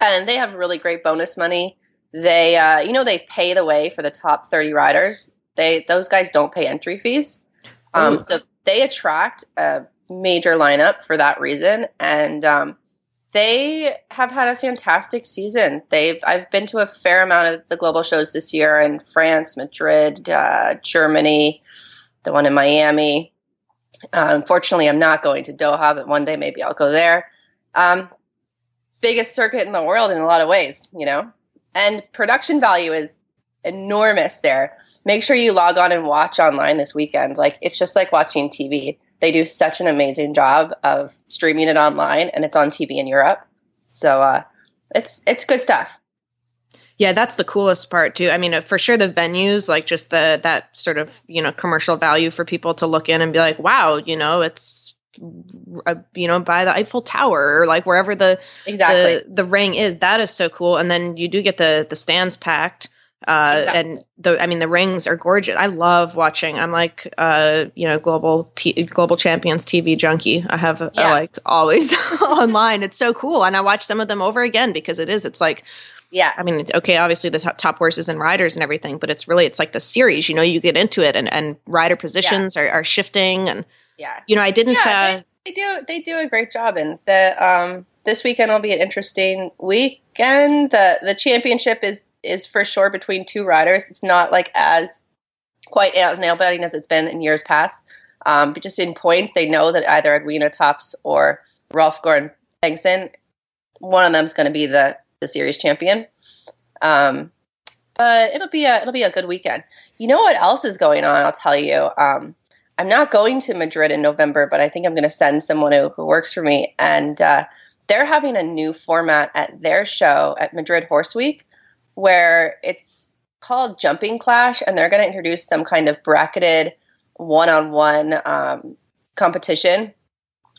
and they have really great bonus money. They, uh, you know, they pay the way for the top 30 riders. They those guys don't pay entry fees, um, so they attract a major lineup for that reason. And um, they have had a fantastic season. They've I've been to a fair amount of the global shows this year in France, Madrid, uh, Germany, the one in Miami. Uh, unfortunately, I'm not going to Doha, but one day maybe I'll go there. Um, biggest circuit in the world in a lot of ways, you know, and production value is enormous there. Make sure you log on and watch online this weekend. Like it's just like watching TV. They do such an amazing job of streaming it online, and it's on TV in Europe. So uh, it's it's good stuff. Yeah, that's the coolest part too. I mean, uh, for sure the venues, like just the that sort of you know commercial value for people to look in and be like, wow, you know, it's uh, you know by the Eiffel Tower or like wherever the Exactly. the, the ring is. That is so cool. And then you do get the the stands packed. Uh, Exactly. and the I mean the rings are gorgeous. I love watching. I'm like uh, you know global t- global champions TV junkie. I have uh, like always online. It's so cool, and I watch some of them over again because it is. It's like yeah. I mean, okay, obviously the top, top horses and riders and everything, but it's really it's like the series. You know, you get into it, and and rider positions are, are shifting, and Yeah. you know, I didn't. Yeah, uh, they, they do they do a great job and the um this weekend will be an interesting weekend the the championship is is for sure between two riders. It's not like as quite as nail biting as it's been in years past. Um but just in points they know that either edwina tops or rolf gordon Bengtson, one of them's going to be the the series champion. Um but it'll be a it'll be a good weekend. You know what else is going on i'll tell you? Um I'm not going to Madrid in November, but I think I'm going to send someone who, who works for me. And uh, they're having a new format at their show at Madrid Horse Week where it's called Jumping Clash, and they're going to introduce some kind of bracketed one on one competition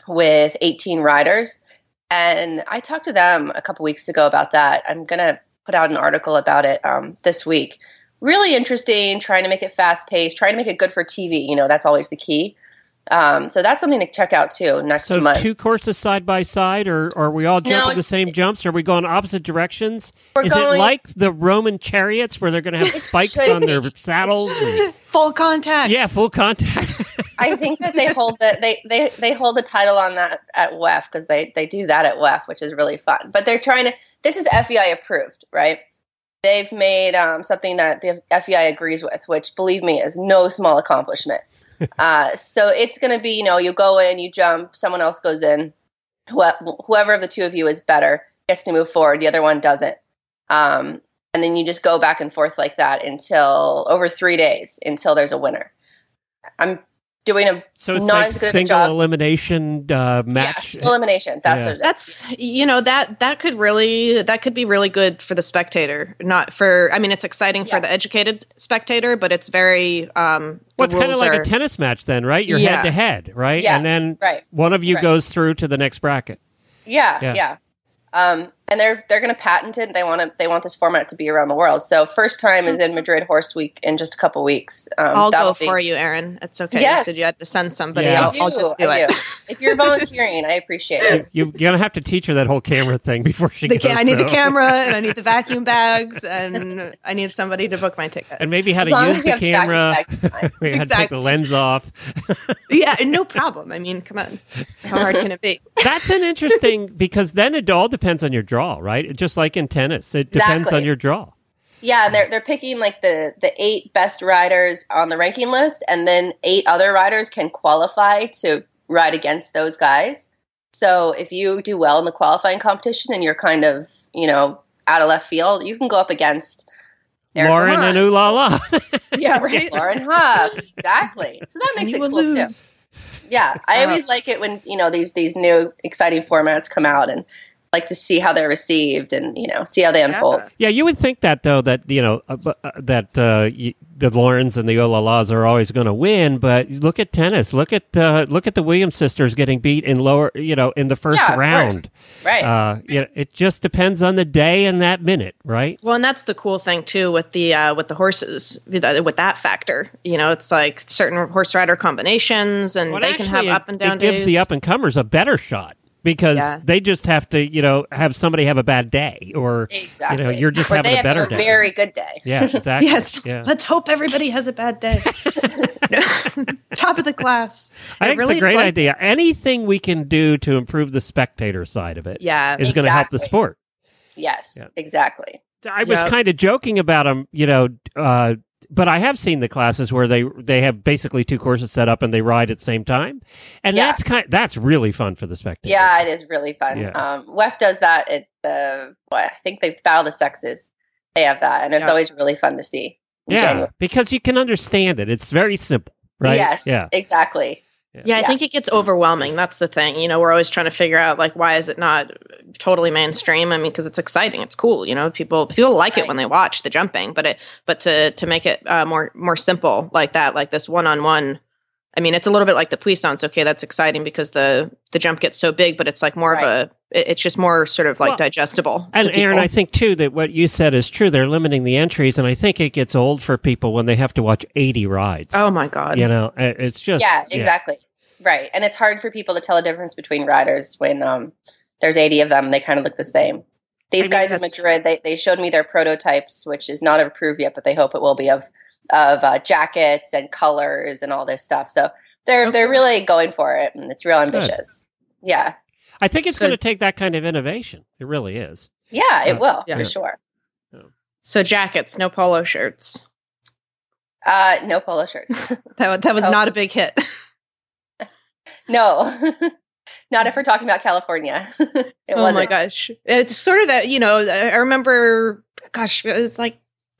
with 18 riders. And I talked to them a couple weeks ago about that. I'm going to put out an article about it um, this week really interesting, trying to make it fast paced, trying to make it good for TV. You know, that's always the key. Um, so that's something to check out too next So month. two courses side by side, or, or are we all No, jumping the same jumps? Are we going opposite directions? We're Is it like the Roman chariots where they're going to have spikes on their saddles? and- full contact. yeah, full contact. I think that they hold the they, they they hold the title on that at WEF because they they do that at WEF, which is really fun. But they're trying to. This is FEI approved, right? They've made um, something that the FEI agrees with, which believe me is no small accomplishment. Uh, so it's going to be, you know, you go in, you jump, someone else goes in. Wh- whoever of the two of you is better gets to move forward. The other one doesn't. Um, and then you just go back and forth like that until over three days until there's a winner. I'm doing a So it's not like as good of a single job. elimination uh, match. Yeah, elimination. That's Yeah. what it is. That's you know that that could really that could be really good for the spectator, not for. I mean, it's exciting for the educated spectator, but it's very. um the Well, it's kind of like are- a tennis match, then, right? You're head to head, right? Yeah, and then right, one of you right. goes through to the next bracket. Yeah, Yeah. yeah. Um, and they're they're going to patent it. They want to they want this format to be around the world. So first time is in Madrid Horse Week in just a couple weeks. Um, I'll go be- for you, Erin. It's okay. Yes. You said you had to send somebody. Yeah. I'll, I I'll just do I it. if you're volunteering, I appreciate it. You're going to have to teach her that whole camera thing before she The goes. I need the camera and I need the vacuum bags and I need somebody to book my ticket. And maybe how As to use the you have vacuum camera. we had to take the lens off. yeah, and no problem. I mean, come on. How hard can it be? That's an interesting because then it all depends on your draw, right? Just like in tennis, it depends on your draw. Yeah, and they're they're picking like the the eight best riders on the ranking list, and then eight other riders can qualify to ride against those guys. So if you do well in the qualifying competition and you're kind of you know out of left field, you can go up against Erica Lauren and Haas, Ohlala. Yeah, right. Lauren Hough, exactly. So that makes you it would cool lose. too. Yeah, I Uh, always like it when you know these these new exciting formats come out and like to see how they're received and you know see how they unfold. Yeah, you would think that though that you know uh, uh, that uh, y- the Laurens and the Ohlalas are always going to win, but look at tennis. Look at uh, look at the Williams sisters getting beat in lower, you know, in the first Yeah, round. course. Right. Uh, yeah, it just depends on the day and that minute, right? Well, and that's the cool thing too with the uh, with the horses with that, factor. You know, it's like certain horse rider combinations, and Well, they can have actually, up and down It gives days. the up and comers a better shot. Because Yeah. they just have to, you know, have somebody have a bad day, or Exactly. you know, you're just or having they a have better a day. very good day. Yeah, exactly. Yes. Yeah. Let's hope everybody has a bad day. Top of the class. I It think really it's a great like- idea. Anything we can do to improve the spectator side of it Yeah. is going to help the sport. Yes, Yeah. exactly. I was Yep. kind of joking about them, you know, uh, but I have seen the classes where they they have basically two courses set up and they ride at the same time, and Yeah. that's kind that's really fun for the spectators. Yeah, it is really fun. Yeah. Um, WEF does that at the what I think they Battle the Sexes. They have that, and it's Yeah. always really fun to see. yeah, January. because you can understand it. It's very simple, right? Yes, Yeah. exactly. Yeah, I think it gets overwhelming. That's the thing. You know, we're always trying to figure out like why is it not totally mainstream? I mean, because it's exciting, it's cool. You know, people people like it when they watch the jumping, but it but to to make it uh, more more simple like that, like this one on one. I mean, it's a little bit like the puissance. Okay, that's exciting because the the jump gets so big, but it's like more of a. it- It's just more sort of like Well, digestible. And to Erin. I think too that what you said is true. They're limiting the entries, and I think it gets old for people when they have to watch eighty rides. Oh my god! You know, it's just yeah, exactly. Right, and it's hard for people to tell the difference between riders when um, there's 80 of them. They kind of look the same. These mean, guys in Madrid, they, they showed me their prototypes, which is not approved yet, but they hope it will be of of uh, jackets and colors and all this stuff. So they're they're really going for it, and it's real ambitious. Yeah, I think it's So- going to take that kind of innovation. It really is. yeah, it Uh, will yeah. for sure. so jackets, no polo shirts. Uh, no polo shirts. That that was Oh. not a big hit. no, not if we're talking about California. it oh wasn't. my gosh it's sort of that, you know i remember gosh it was like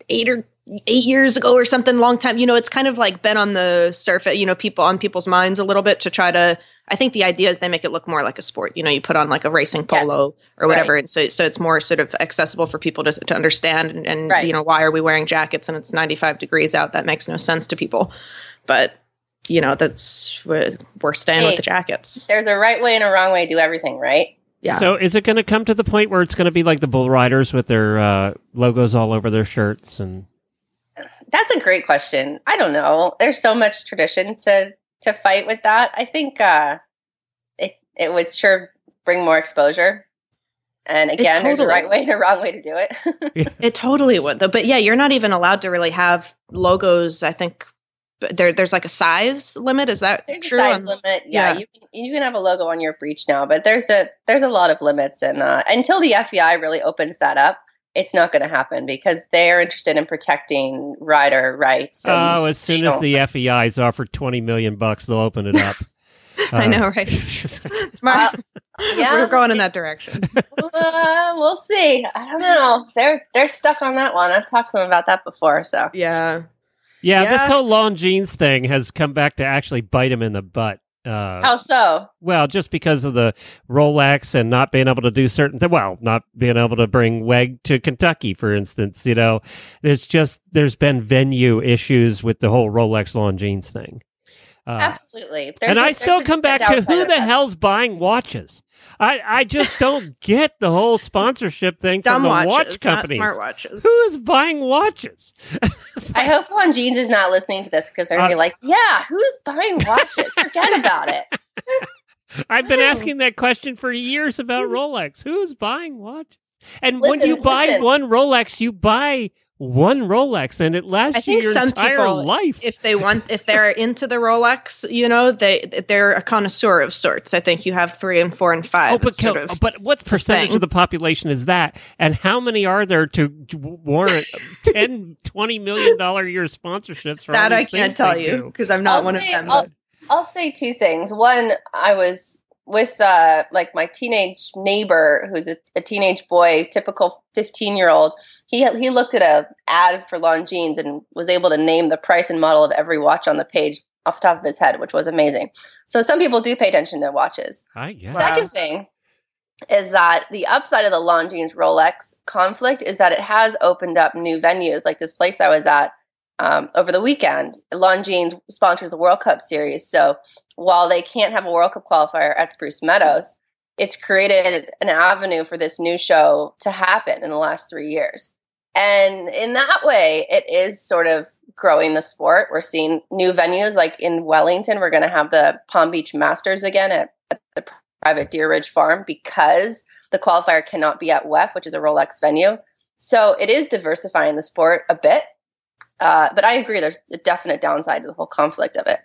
eight or eight years ago or something long time you know it's kind of like been on the surface you know people on people's minds a little bit to try to i think the idea is they make it look more like a sport you know you put on like a racing polo or whatever and so so it's more sort of accessible for people to, to understand and, and Right. you know why are we wearing jackets and it's 95 degrees out that makes no sense to people but you know that's we're, we're staying Hey. with the jackets There's a right way and a wrong way to do everything, right? yeah So is it going to come to the point where it's going to be like the bull riders with their uh, logos all over their shirts and That's a great question. I don't know. There's so much tradition to to fight with that. I think uh, it it would sure bring more exposure. And It again, there's a right way and a wrong way to do it. It totally would, though. But yeah, you're not even allowed to really have logos. I think there, there's like a size limit. Is that there's true? a size on- limit. Yeah, yeah. you can, you can have a logo on your breech now, but there's a there's a lot of limits, and uh, until the FEI really opens that up, it's not going to happen because they're interested in protecting rider rights. and oh, as soon as the FEI is offered twenty million bucks, they'll open it up. I Uh, know, right? Smart. yeah, We're going in that direction. uh, we'll see. I don't know. They're they're stuck on that one. I've talked to them about that before. So yeah, Yeah, this whole Longines thing has come back to actually bite him in the butt. Uh, how so? well, just because of the Rolex and not being able to do certain things. Well, not being able to bring WEG to Kentucky, for instance. You know, there's just there's been venue issues with the whole Rolex Longines thing. Uh, Absolutely. There's and a- I still come back to who the that. hell's buying watches. I, I just don't get the whole sponsorship thing Dumb from the watches, watch not companies. smart watches. Who is buying watches? I hope Longines is not listening to this because they're gonna Uh, be like, "Yeah, who's buying watches? Forget about it." I've been asking that question for years about Rolex. Who's buying watches? And when you buy listen. one Rolex, you buy one Rolex, and it lasts I think your some entire people, life. if they want, if they're into the Rolex, you know, they they're a connoisseur of sorts. I think you have three and four and five. Oh, but, It's sort of- but what percentage thing. of the population is that? And how many are there to to warrant 10, 20 million dollar a year sponsorships for all that I can't tell you because I'm not I'll one say- of them. I'll, I'll say two things. One, I was with uh, like my teenage neighbor, who's a, a teenage boy, typical fifteen year old. He he looked at a ad for Longines and was able to name the price and model of every watch on the page off the top of his head, which was amazing. So some people do pay attention to watches. I guess. Second thing is that the upside of the Longines Rolex conflict is that it has opened up new venues, like this place I was at um, over the weekend. Longines sponsors the World Cup series, so while they can't have a World Cup qualifier at Spruce Meadows, it's created an avenue for this new show to happen in the last three years. And in that way, it is sort of growing the sport. We're seeing new venues like in Wellington, we're going to have the Palm Beach Masters again at, at the private Deeridge farm because the qualifier cannot be at WEF, which is a Rolex venue. So it is diversifying the sport a bit. Uh, but I agree, there's a definite downside to the whole conflict of it.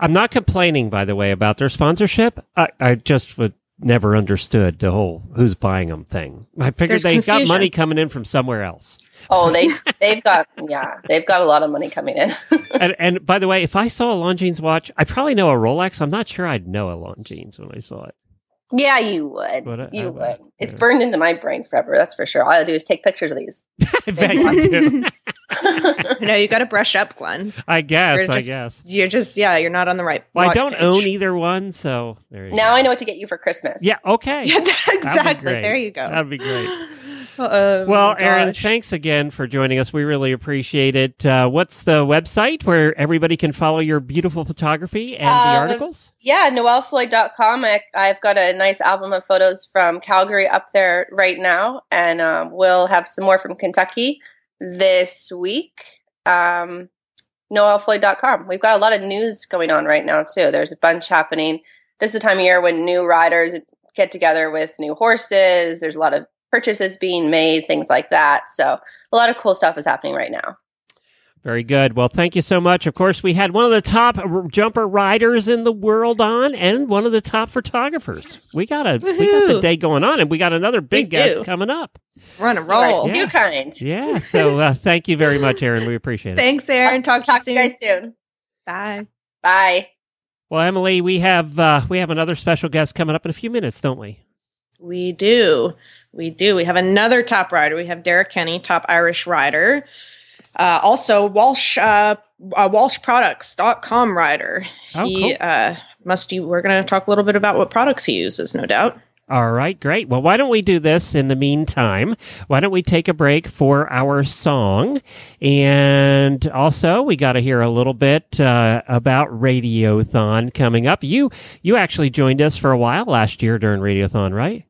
I'm not complaining, by the way, about their sponsorship. I, I just would never understood the whole who's buying them thing. I figured There's they got money coming in from somewhere else. Oh, they they've got yeah, they've got a lot of money coming in. and, and by the way, if I saw a Longines watch, I probably know a Rolex. I'm not sure I'd know a Longines when I saw it. yeah, you would. Would I- you I would. It's burned into my brain forever. That's for sure. All I do is take pictures of these. I bet you do. no, you got to brush up, Glenn. I guess. You're I guess. You're just yeah, you're not on the right. Well, I don't page. own either one, so there you now I know what to get you for Christmas. Yeah. Okay. Yeah, exactly. There you go. That'd be great. Oh, Well, my Erin, gosh. thanks again for joining us. We really appreciate it. Uh, what's the website where everybody can follow your beautiful photography and the Um, articles? Yeah, noellefloyd.com. I, I've got a nice album of photos from Calgary up there right now, and um, we'll have some more from Kentucky this week. Um, noellefloyd.com. We've got a lot of news going on right now, too. There's a bunch happening. This is the time of year when new riders get together with new horses. There's a lot of purchases being made, things like that. So, a lot of cool stuff is happening right now. Very good. Well, thank you so much. Of course, we had one of the top r- jumper riders in the world on, and one of the top photographers. We got a we got the day going on, and we got another big We guest do. coming up. We're on a You are roll. too kind. Yeah. So uh, thank you very much, Erin. We appreciate it. Thanks, Erin. Talk, Talk to to you you soon. guys soon. Bye. Bye. Well, Emily, we have uh, we have another special guest coming up in a few minutes, don't we? We do. We do. We have another top rider. We have Darragh Kenny, top Irish rider. Uh, also, Walsh, uh, uh, WalshProducts.com rider. Oh, he cool. uh, we're going to talk a little bit about what products he uses, no doubt. All right, great. Well, why don't we do this in the meantime? Why don't we take a break for our song? And also, we got to hear a little bit uh, about Radiothon coming up. You you actually joined us for a while last year during Radiothon, right?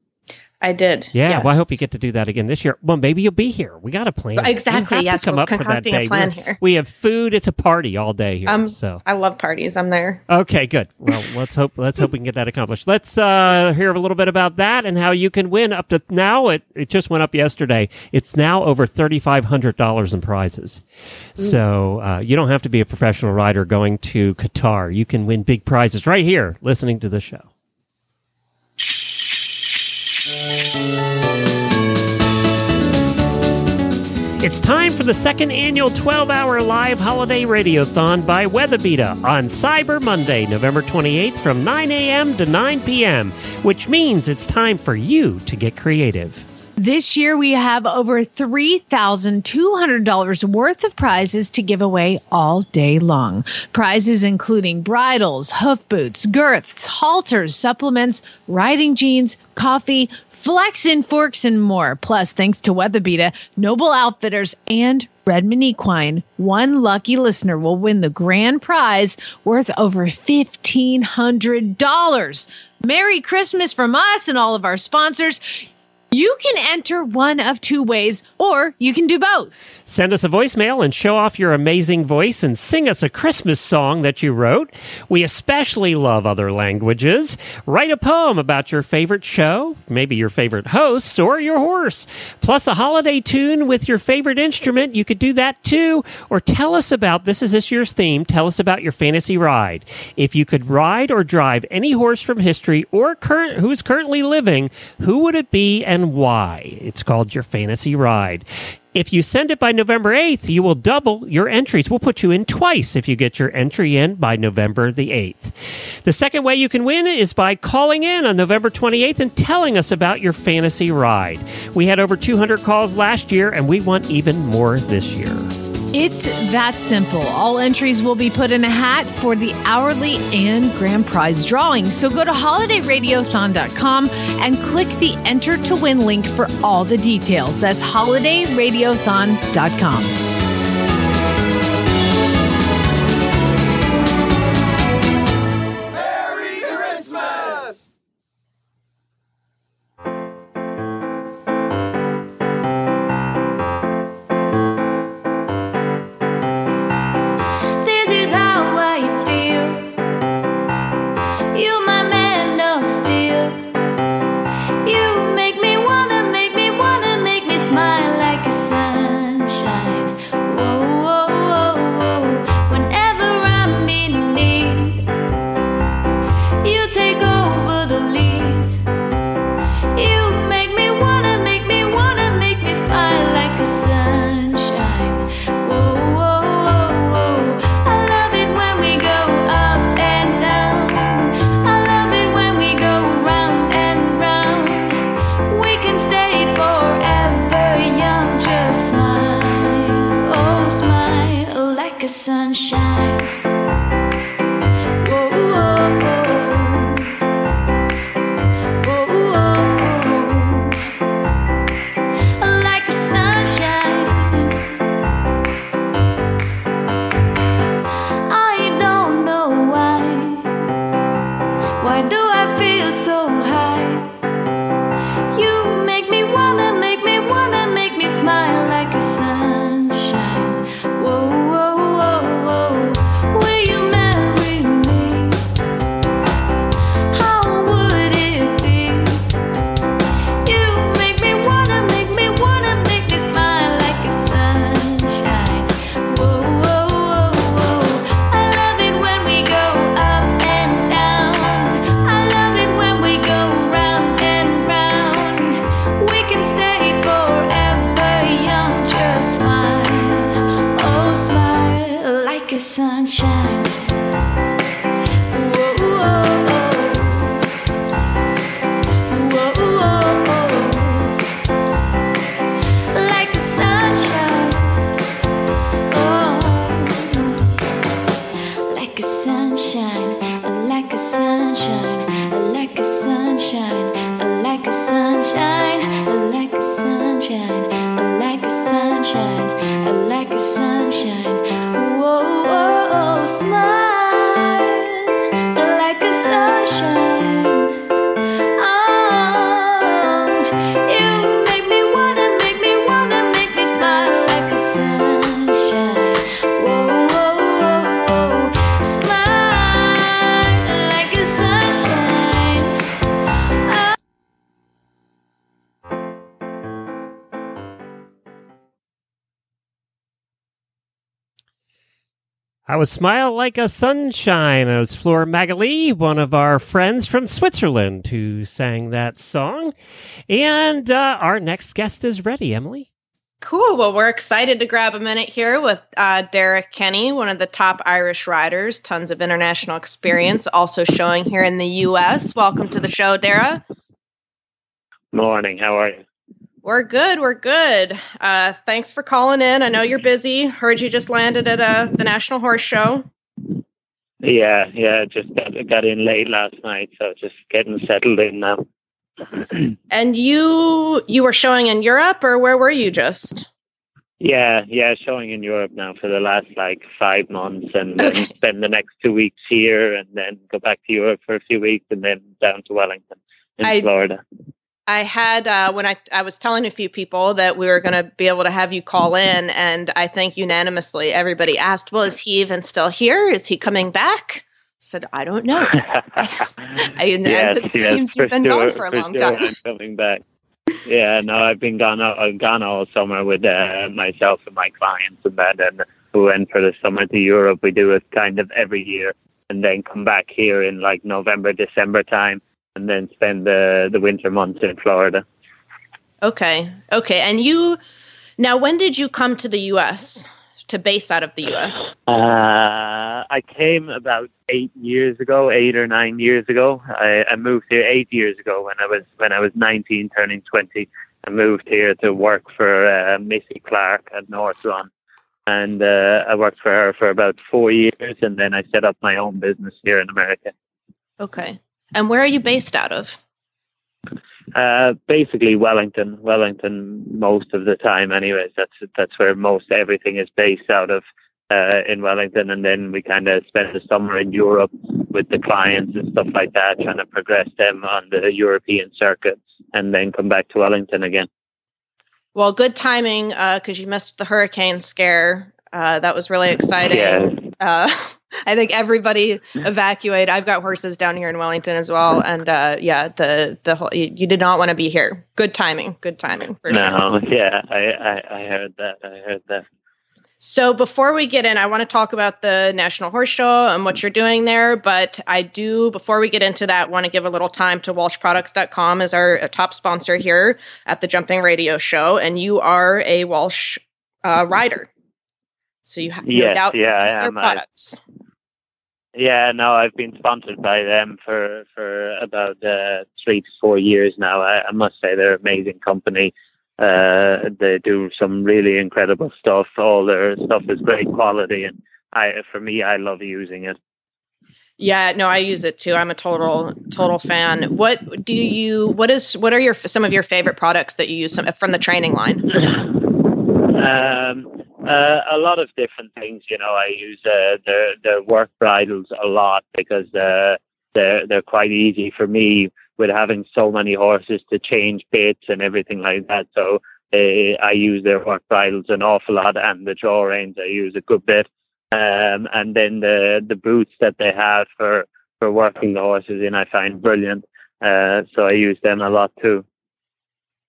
I did. Yeah. Well, I hope you get to do that again this year. Well, maybe you'll be here. We got a plan. Exactly, yes, come we're up for that concocting a plan We're- here. We have food. It's a party all day here. Um, so I love parties. I'm there. Okay, good. Well, let's hope let's hope we can get that accomplished. Let's uh, hear a little bit about that and how you can win up to now. It it just went up yesterday. It's now over thirty five hundred dollars in prizes. So uh, you don't have to be a professional rider going to Qatar. You can win big prizes right here, listening to the show. It's time for the second annual 12 hour live holiday radiothon by WeatherBeeta on Cyber Monday, November 28th from 9 a.m. to 9 p.m., which means it's time for you to get creative. This year, we have over $3,200 worth of prizes to give away all day long. Prizes including bridles, hoof boots, girths, halters, supplements, riding jeans, coffee, flex in forks, and more. Plus, thanks to WeatherBeeta, Noble Outfitters, and Redmond Equine, one lucky listener will win the grand prize worth over $1,500. Merry Christmas from us and all of our sponsors. You can enter one of two ways, or you can do both. Send us a voicemail and show off your amazing voice and sing us a Christmas song that you wrote. We especially love other languages. Write a poem about your favorite show, maybe your favorite host, or your horse. Plus a holiday tune with your favorite instrument. You could do that too. Or tell us about this is this year's theme. Tell us about your fantasy ride. If you could ride or drive any horse from history or current who's currently living, who would it be and why? It's called your fantasy ride. If you send it by November 8th, you will double your entries. We'll put you in twice if you get your entry in by November the 8th. The second way you can win is by calling in on November 28th and telling us about your fantasy ride. We had over 200 calls last year, and we want even more this year. It's that simple. All entries will be put in a hat for the hourly and grand prize drawing. So go to holidayradiothon.com and click the enter to win link for all the details. That's holidayradiothon.com. I was smile like a sunshine. It was Flora Magali, one of our friends from Switzerland, who sang that song. And uh, our next guest is ready, Emily. Cool. Well, we're excited to grab a minute here with uh, Darragh Kenny, one of the top Irish riders, tons of international experience, also showing here in the U.S. Welcome to the show, Darragh. Morning. How are you? We're good. We're good. Uh, thanks for calling in. I know you're busy. Heard you just landed at uh, the National Horse Show. Yeah, yeah. Just got, got in late last night, so just getting settled in now. And you you were showing in Europe, or where were you just? Yeah, yeah. Showing in Europe now for the last like five months, and then spend the next two weeks here, and then go back to Europe for a few weeks, and then down to Wellington in I- Florida. I had uh, when I I was telling a few people that we were going to be able to have you call in, and I think unanimously everybody asked, "Well, is he even still here? Is he coming back?" I said, "I don't know." I, as it seems, you've been gone for a long sure time. I'm coming back. Yeah, no, I've been gone. all- I've gone all summer with uh, myself and my clients and then and we went for the summer to Europe. We do it kind of every year, and then come back here in like November, December time, and then spend the the winter months in Florida. Okay, okay. And you now, when did you come to the U.S. to base out of the U.S.? Uh, I came about eight years ago, eight or nine years ago. I, I moved here eight years ago when I was when I was 19, turning 20. I moved here to work for uh, Missy Clark at North Run, and uh, I worked for her for about four years, and then I set up my own business here in America. Okay. And where are you based out of? Uh, basically Wellington, Wellington most of the time. Anyways, that's that's where most everything is based out of uh, in Wellington, and then we kind of spend the summer in Europe with the clients and stuff like that, trying to progress them on the European circuit, and then come back to Wellington again. Well, good timing because you missed the hurricane scare. Uh, that was really exciting. Yeah. I think everybody evacuate. I've got horses down here in Wellington as well, and uh, yeah, the the whole you, you did not want to be here. Good timing. Good timing for sure. no, yeah, I, I I heard that. I heard that. So before we get in, I want to talk about the National Horse Show and what you're doing there. But I do, before we get into that, want to give a little time to WalshProducts.com as our uh, top sponsor here at the Jumping Radio Show, and you are a Walsh uh, rider, so you have no doubt yeah, use their am. I- products. Yeah, no, I've been sponsored by them for for about uh, three to four years now. I, I must say they're an amazing company. Uh, they do some really incredible stuff. All their stuff is great quality, and I for me, I love using it. Yeah, no, I use it too. I'm a total total fan. What do you? What is? What are your some of your favorite products that you use some, from the training line? Um, uh, a lot of different things. You know, I use uh, their work bridles a lot because uh, they're they're quite easy for me with having so many horses to change bits and everything like that. So uh, I use their work bridles an awful lot, and the draw reins I use a good bit. Um, and then the the boots that they have for for working the horses in, I find brilliant. Uh, so I use them a lot too.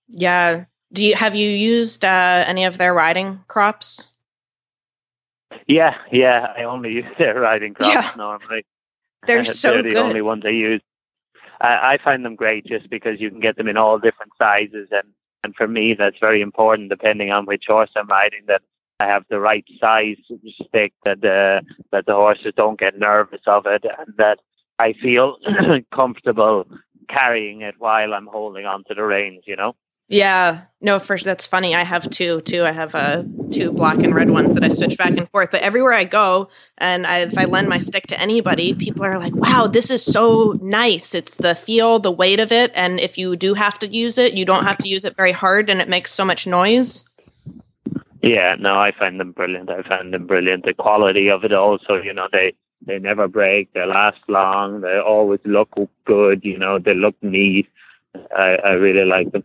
Yeah. Do you have you used uh, any of their riding crops? Yeah, yeah. I only use their riding crops Yeah. normally. They're so They're the good. only ones I use. I, I find them great just because you can get them in all different sizes, and and for me that's very important. Depending on which horse I'm riding, that I have the right size stick, that the that the horses don't get nervous of it, and that I feel comfortable carrying it while I'm holding onto the reins. You know. Yeah, no, first that's funny. I have two too. I have uh, two black and red ones that I switch back and forth. But everywhere I go, and I, if I lend my stick to anybody, people are like, "Wow, this is so nice." It's the feel, the weight of it, and if you do have to use it, you don't have to use it very hard, and it makes so much noise. Yeah, no, I find them brilliant. I find them brilliant. The quality of it also, you know, they they never break. They last long. They always look good. You know, they look neat. I I really like them.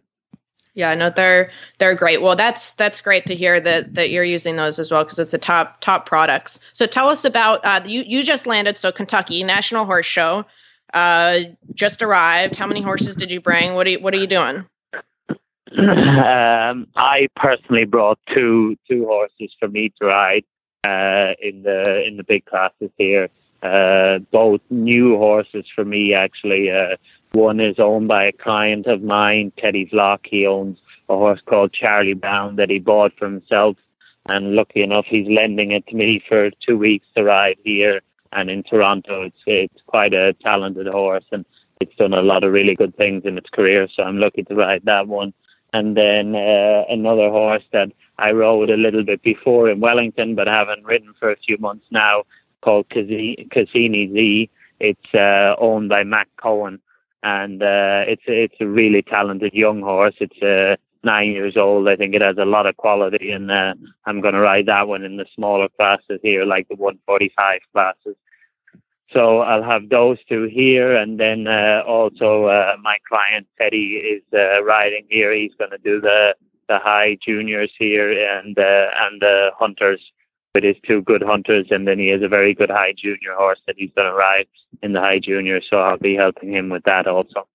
Yeah, no, they're they're great. Well, that's that's great to hear that that you're using those as well because it's a top top products. So tell us about uh, you. You just landed, so Kentucky National Horse Show uh, just arrived. How many horses did you bring? What are you, what are you doing? um, I personally brought two two horses for me to ride uh, in the in the big classes here. Uh, both new horses for me actually. Uh, one is owned by a client of mine, Teddy Vlock. He owns a horse called Charlie Brown that he bought for himself. And lucky enough, he's lending it to me for two weeks to ride here and in Toronto. It's it's quite a talented horse and it's done a lot of really good things in its career. So I'm lucky to ride that one. And then uh, another horse that I rode a little bit before in Wellington, but haven't ridden for a few months now, called Cassini Z. It's uh, owned by Mac Cohen and uh, it's it's a really talented young horse. It's uh, nine years old. I think it has a lot of quality, and uh, I'm going to ride that one in the smaller classes here, like the 145 classes. So I'll have those two here, and then uh, also uh, my client Teddy is uh, riding here. He's going to do the the high juniors here and uh, and the hunters with his two good hunters, and then he has a very good high junior horse that he's going to ride in the high junior. So I'll be helping him with that also.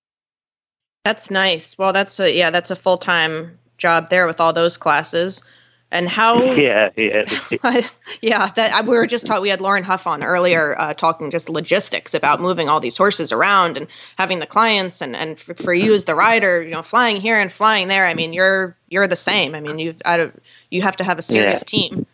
That's nice. Well, that's a yeah, that's a full time job there with all those classes. And how? Yeah, yeah. yeah, that we were just talking. We had Lauren Hough on earlier, uh, talking just logistics about moving all these horses around and having the clients, and and for, for you as the rider, you know, flying here and flying there. I mean, you're you're the same. I mean, you I you have to have a serious Yeah. team.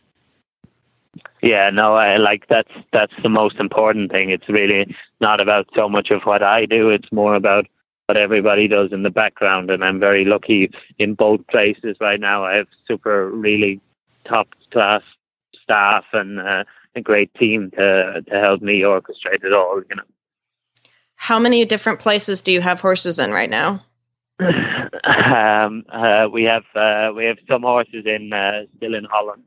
Yeah, no, I like that's that's the most important thing. It's really not about so much of what I do. It's more about what everybody does in the background. And I'm very lucky in both places right now. I have super, really top class staff and uh, a great team to to help me orchestrate it all. You know. How many different places do you have horses in right now? um, uh, we have uh, we have some horses in uh, still in Holland,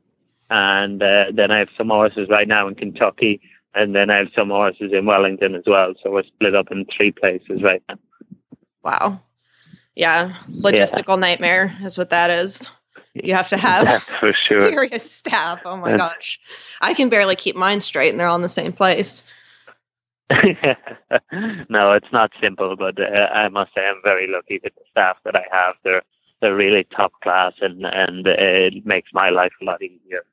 and uh, then I have some horses right now in Kentucky, and then I have some horses in Wellington as well. So we're split up in three places right now. Wow. Yeah, logistical nightmare is what that is. You have to have sure. serious staff. Oh my gosh. I can barely keep mine straight and they're all in the same place. no, it's not simple, but uh, I must say I'm very lucky with the staff that I have. They're they're really top class, and and uh, it makes my life a lot easier.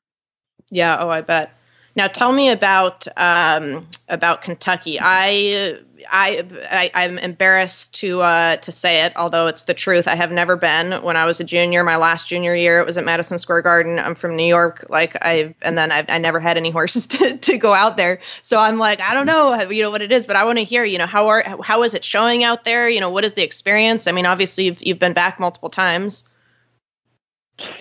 Yeah, oh I bet. Now tell me about um, about Kentucky. I I, I I'm embarrassed to uh, to say it, although it's the truth. I have never been. When I was a junior, my last junior year, it was at Madison Square Garden. I'm from New York, like I and then I, I never had any horses to, to go out there. So I'm like, I don't know, you know what it is, but I want to hear, you know, how are how is it showing out there? You know, what is the experience? I mean, obviously you've you've been back multiple times.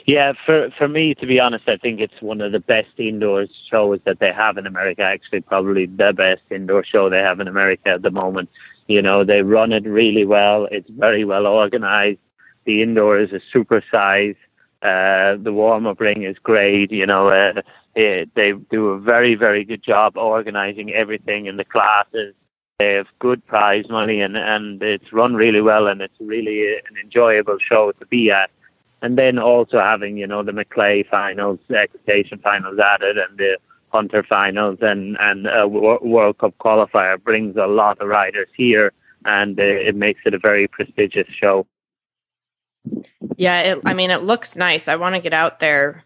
Yeah, for for me, to be honest, I think it's one of the best indoor shows that they have in America. Actually, probably the best indoor show they have in America at the moment. You know, they run it really well. It's very well organized. The indoors is super size. Uh, the warm up ring is great. You know, uh, eh, they do a very very good job organizing everything in the classes. They have good prize money and and it's run really well and it's really an enjoyable show to be at and then also having you know the Maclay finals, the finals added, and the Hunter finals, and and a World Cup qualifier brings a lot of riders here, and uh, it makes it a very prestigious show. Yeah, it, I mean, it looks nice. I want to get out there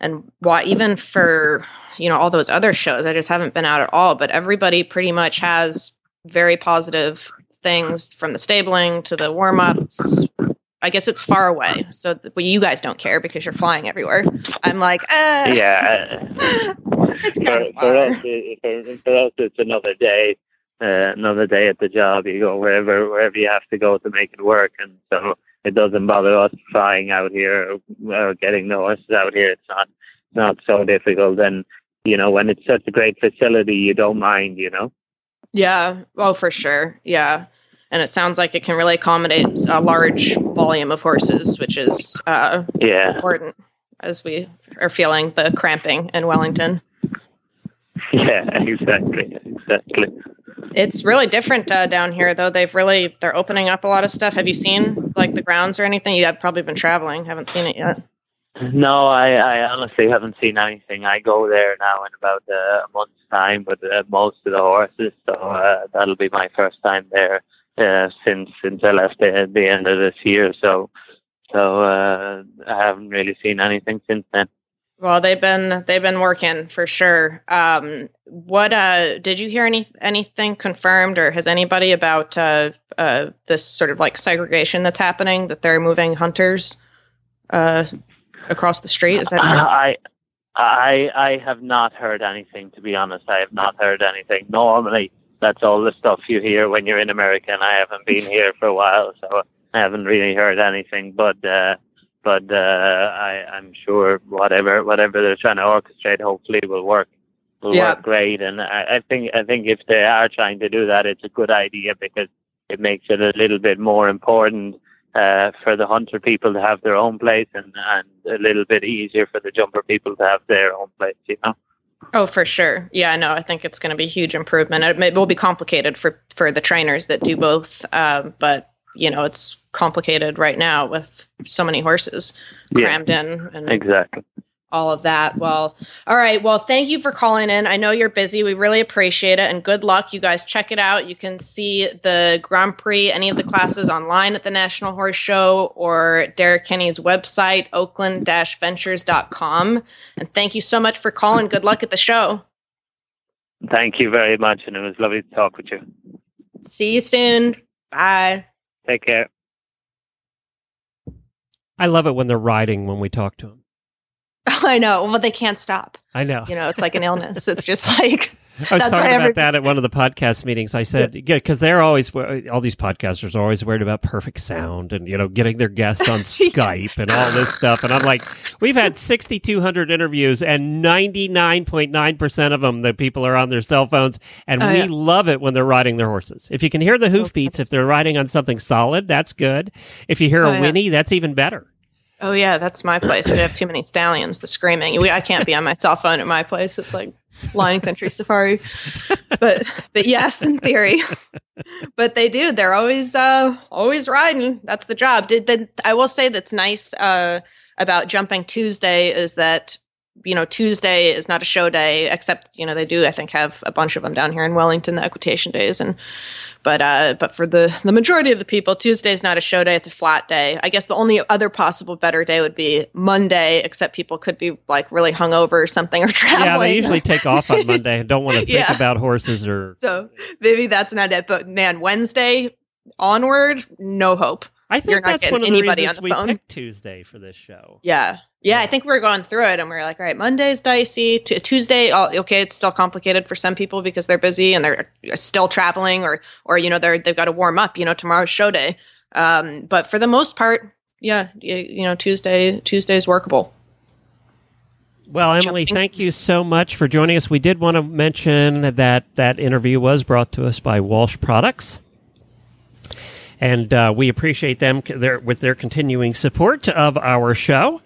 and why even for you know all those other shows. I just haven't been out at all. But everybody pretty much has very positive things from the stabling to the warm ups. I guess it's far away, so th- well, you guys don't care because you're flying everywhere. I'm like, uh, Yeah, it's for, kind of for us, for, for us, it's another day, uh, another day at the job. You go wherever wherever you have to go to make it work, and so it doesn't bother us flying out here or getting the horses out here. It's not not so difficult, and you know when it's such a great facility, you don't mind. You know. Yeah. Oh, for sure. Yeah. And it sounds like it can really accommodate a large volume of horses, which is uh, Yeah. important as we are feeling the cramping in Wellington. Yeah, exactly, exactly. It's really different uh, down here, though. They've really they're opening up a lot of stuff. Have you seen like the grounds or anything? You have probably been traveling. Haven't seen it yet. No, I, I honestly haven't seen anything. I go there now in about uh, a month's time, but uh, most of the horses, so uh, that'll be my first time there uh, since since I left at the end of this year. So, so uh, I haven't really seen anything since then. Well, they've been they've been working for sure. Um, what uh, did you hear any anything confirmed, or has anybody about uh, uh, this sort of like segregation that's happening that they're moving hunters uh, across the street? Is that true? I I I have not heard anything. To be honest, I have not heard anything. Normally, that's all the stuff you hear when you're in America, and I haven't been here for a while, so I haven't really heard anything. But uh, but uh, I I'm sure whatever whatever they're trying to orchestrate, hopefully, will work. Will Yeah. work great, and I, I think I think if they are trying to do that, it's a good idea because it makes it a little bit more important uh, for the hunter people to have their own place and, and a little bit easier for the jumper people to have their own place, you know? Oh, for sure. Yeah, no, I think it's going to be a huge improvement. It, may, it will be complicated for for the trainers that do both, um, but you know, it's complicated right now with so many horses Yeah. crammed in and Exactly. All of that. Well, all right. Well, thank you for calling in. I know you're busy. We really appreciate it. And good luck. You guys check it out. You can see the Grand Prix, any of the classes online at the National Horse Show or Darragh Kenny's website, oakland ventures.com. And thank you so much for calling. Good luck at the show. Thank you very much, and it was lovely to talk with you. See you soon. Bye. Take care. I love it when they're riding when we talk to them. I know. Well, they can't stop. I know. You know, it's like an illness. It's just like I was talking every- about that at one of the podcast meetings. I said, yeah, because they're always all these podcasters are always worried about perfect sound and you know getting their guests on Skype and all this stuff. And I'm like, we've had 6,200 interviews, and 99.9 percent of them the people are on their cell phones, and Oh, we yeah. love it when they're riding their horses. If you can hear the hoof beats, if they're riding on something solid, that's good. If you hear Oh, a yeah. whinny, that's even better. Oh yeah, that's my place. We have too many stallions. The screaming. We, I can't be on my cell phone at my place. It's like Lion Country Safari. But but yes, in theory. But they do. They're always uh always riding. That's the job. Did the, I will say that's nice uh about jumping Tuesday is that you know Tuesday is not a show day except you know they do I think have a bunch of them down here in Wellington the equitation days and but uh but for the the majority of the people Tuesday is not a show day it's a flat day I guess the only other possible better day would be Monday except people could be like really hungover or something or traveling Yeah, they usually take off on Monday and don't want to think Yeah. about horses or. so maybe that's not it but man Wednesday onward no hope I think you're not that's getting one of the anybody on reasons the we phone picked Tuesday for this show. Yeah. Yeah, I think we were going through it and we were like, all right, Monday's dicey. T- Tuesday, oh, okay, it's still complicated for some people because they're busy and they're still traveling or, or you know, they're, they've got to warm up, you know, tomorrow's show day. Um, but for the most part, yeah, you, you know, Tuesday Tuesday's workable. Well, Emily, thank you so much for joining us. We did want to mention that that interview was brought to us by Walsh Products. And uh, we appreciate them their, with their continuing support of our show.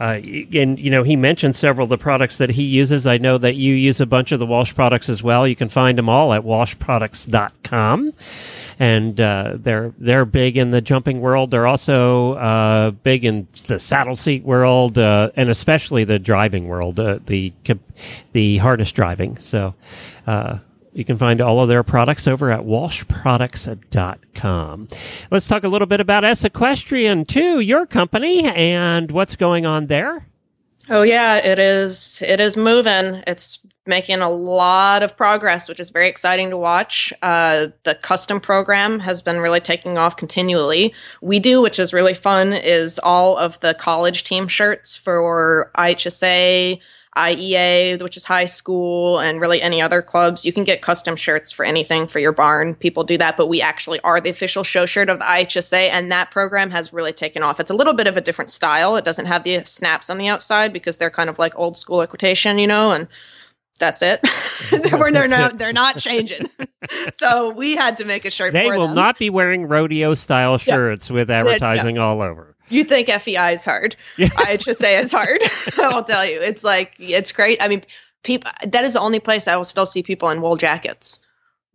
Uh, and, you know, he mentioned several of the products that he uses. I know that you use a bunch of the Walsh products as well. You can find them all at walshproducts.com. And uh, they're they're big in the jumping world. They're also uh, big in the saddle seat world, uh, and especially the driving world, uh, the the harness driving. So uh, you can find all of their products over at walshproducts.com. Let's talk a little bit about S Equestrian too, your company, and what's going on there. Oh yeah, it is. It is moving. It's making a lot of progress, which is very exciting to watch. Uh, the custom program has been really taking off continually. We do, which is really fun, is all of the college team shirts for IHSA, IEA, which is high school, and really any other clubs. You can get custom shirts for anything for your barn. People do that, but we actually are the official show shirt of the IHSA, and that program has really taken off. It's a little bit of a different style. It doesn't have the snaps on the outside because they're kind of like old school equitation, you know, and that's it. They're, That's not, it. they're not changing. so we had to make a shirt They will them. not be wearing rodeo style shirts with advertising all over. You think FEI is hard? I just say it's hard. I'll tell you, it's like it's great. I mean, people. That is the only place I will still see people in wool jackets.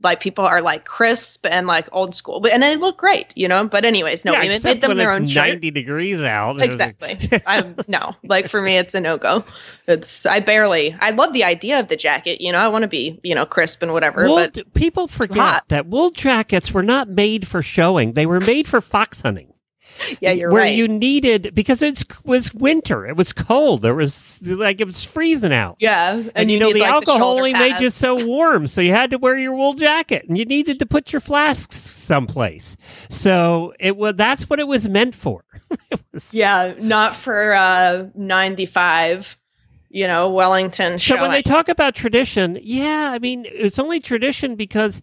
Like people are like crisp and like old school, but and they look great, you know. But anyways, no, yeah, we made them their it's own shirt. 90 degrees out. Exactly. I'm no. Like for me, it's a no go. It's I barely. I love the idea of the jacket. You know, I want to be you know crisp and whatever. Wool, but people forget that wool jackets were not made for showing; they were made for fox hunting. Yeah, you're right. where right. you needed because it was winter, it was cold, there was like it was freezing out. yeah, and, And, you, know need, the like, alcohol shoulder only made you so warm, so you had to wear your wool jacket, and you needed to put your flasks someplace. So it was that's what it was meant for. it was, Yeah, not for uh 95. You know, Wellington So showing. when they talk about tradition, yeah, I mean it's only tradition because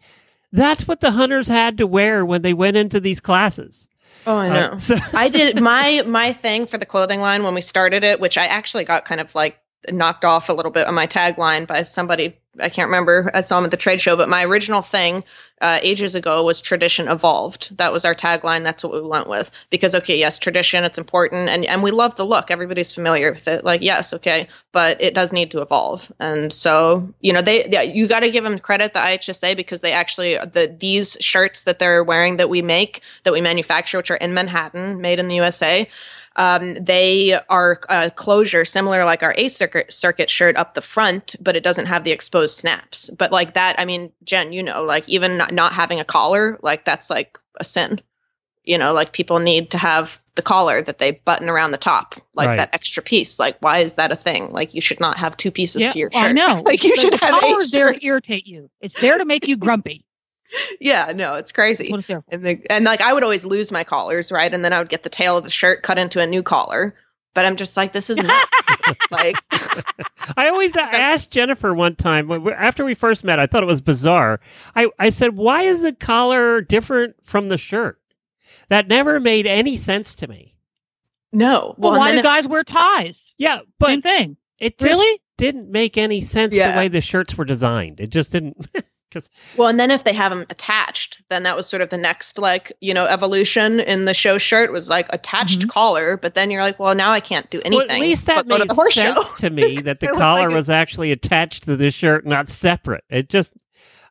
that's what the hunters had to wear when they went into these classes. Oh, I Uh, know. so- I did my my thing for the clothing line when we started it, which I actually got kind of like knocked off a little bit on my tagline by somebody I can't remember. I saw him at the trade show, but my original thing uh, ages ago was tradition evolved. That was our tagline. That's what we went with because okay, yes, tradition, it's important, and and we love the look. Everybody's familiar with it. Like yes, okay, but it does need to evolve. And so you know, they yeah, you got to give them credit, the IHSA, because they actually the these shirts that they're wearing that we make that we manufacture, which are in Manhattan, made in the USA. Um, they are a closure similar like our A circuit circuit shirt up the front, but it doesn't have the exposed snaps. But like that, I mean, Jen, you know, like even not, not having a collar, like that's like a sin. You know, like people need to have the collar that they button around the top, like Right. that extra piece. Like, why is that a thing? Like, you should not have two pieces to your shirt. I know. like, you The should have collar a is there to irritate you. It's there to make you grumpy. Yeah, no, it's crazy. And, the, and like I would always lose my collars, right? And then I would get the tail of the shirt cut into a new collar. But I'm just like, this is nuts. like, I always asked Jennifer one time after we first met. I thought it was bizarre. I, I said, "Why is the collar different from the shirt?" That never made any sense to me. no. Well, Well, why do guys wear ties? Yeah, but Same thing. It just Really? didn't make any sense the way the shirts were designed. It just didn't. Because Well, and then if they have them attached, then that was sort of the next like you know evolution in the show shirt was like attached mm-hmm. collar. But then you're like, well, now I can't do anything. well, at least that but go to made the horse sense show. to me that the oh collar like, was actually attached to the shirt, not separate. It just,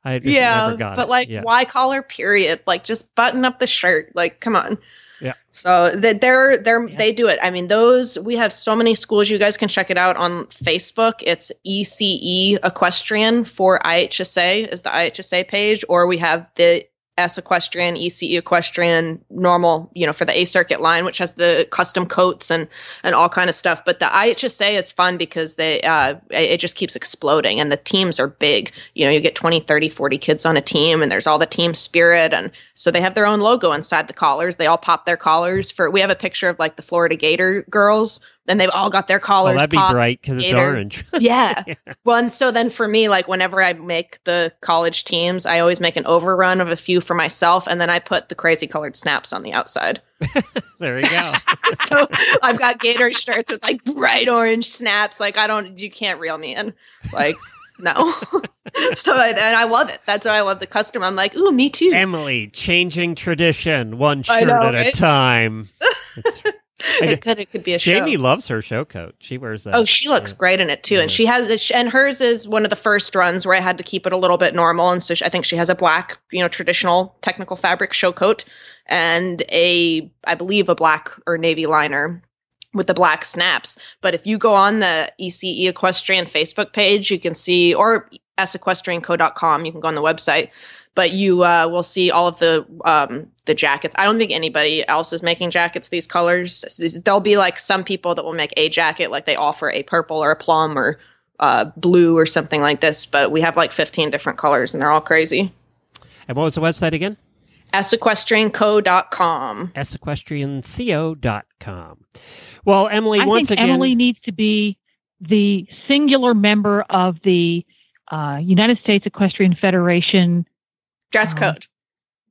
I just yeah, never got it. but it. like, yeah. why collar? Period. Like, just button up the shirt. Like, come on. Yeah. So that they're they're they do it. I mean, those we have so many schools. You guys can check it out on Facebook. It's ECE Equestrian for IHSA is the IHSA page, or we have the S Equestrian, ECE Equestrian, normal, you know, for the A Circuit line, which has the custom coats and and all kind of stuff. But the IHSA is fun because they uh it just keeps exploding and the teams are big. You know, you get 20, 30, 40 kids on a team and there's all the team spirit and so they have their own logo inside the collars. They all pop their collars for we have a picture of like the Florida Gator girls then they've all got their collars. Oh, that'd be bright because it's orange. Yeah. Well, and so then for me, like whenever I make the college teams, I always make an overrun of a few for myself, and then I put the crazy colored snaps on the outside. there you go. so I've got Gator shirts with like bright orange snaps. Like I don't, you can't reel me in. Like no. so I, and I love it. That's why I love the custom. I'm like, ooh, me too. Emily, changing tradition, one shirt know, at a right? time. It could, it could be a show. Jamie loves her show coat. She wears that. Oh, she looks great in it too, and she has it. And hers is one of the first runs where I had to keep it a little bit normal, and so she, I think she has a black, you know, traditional technical fabric show coat and a, I believe, a black or navy liner with the black snaps. But if you go on the ECE Equestrian Facebook page, you can see, or sequestrianco.com, you can go on the website. But you uh, will see all of the um, the jackets. I don't think anybody else is making jackets these colors. There'll be like some people that will make a jacket, like they offer a purple or a plum or uh, blue or something like this. But we have like 15 different colors, and they're all crazy. And what was the website again? sequestrianco.com. sequestrianco.com. Well, Emily, I once think again, Emily needs to be the singular member of the uh, United States Equestrian Federation dress um, code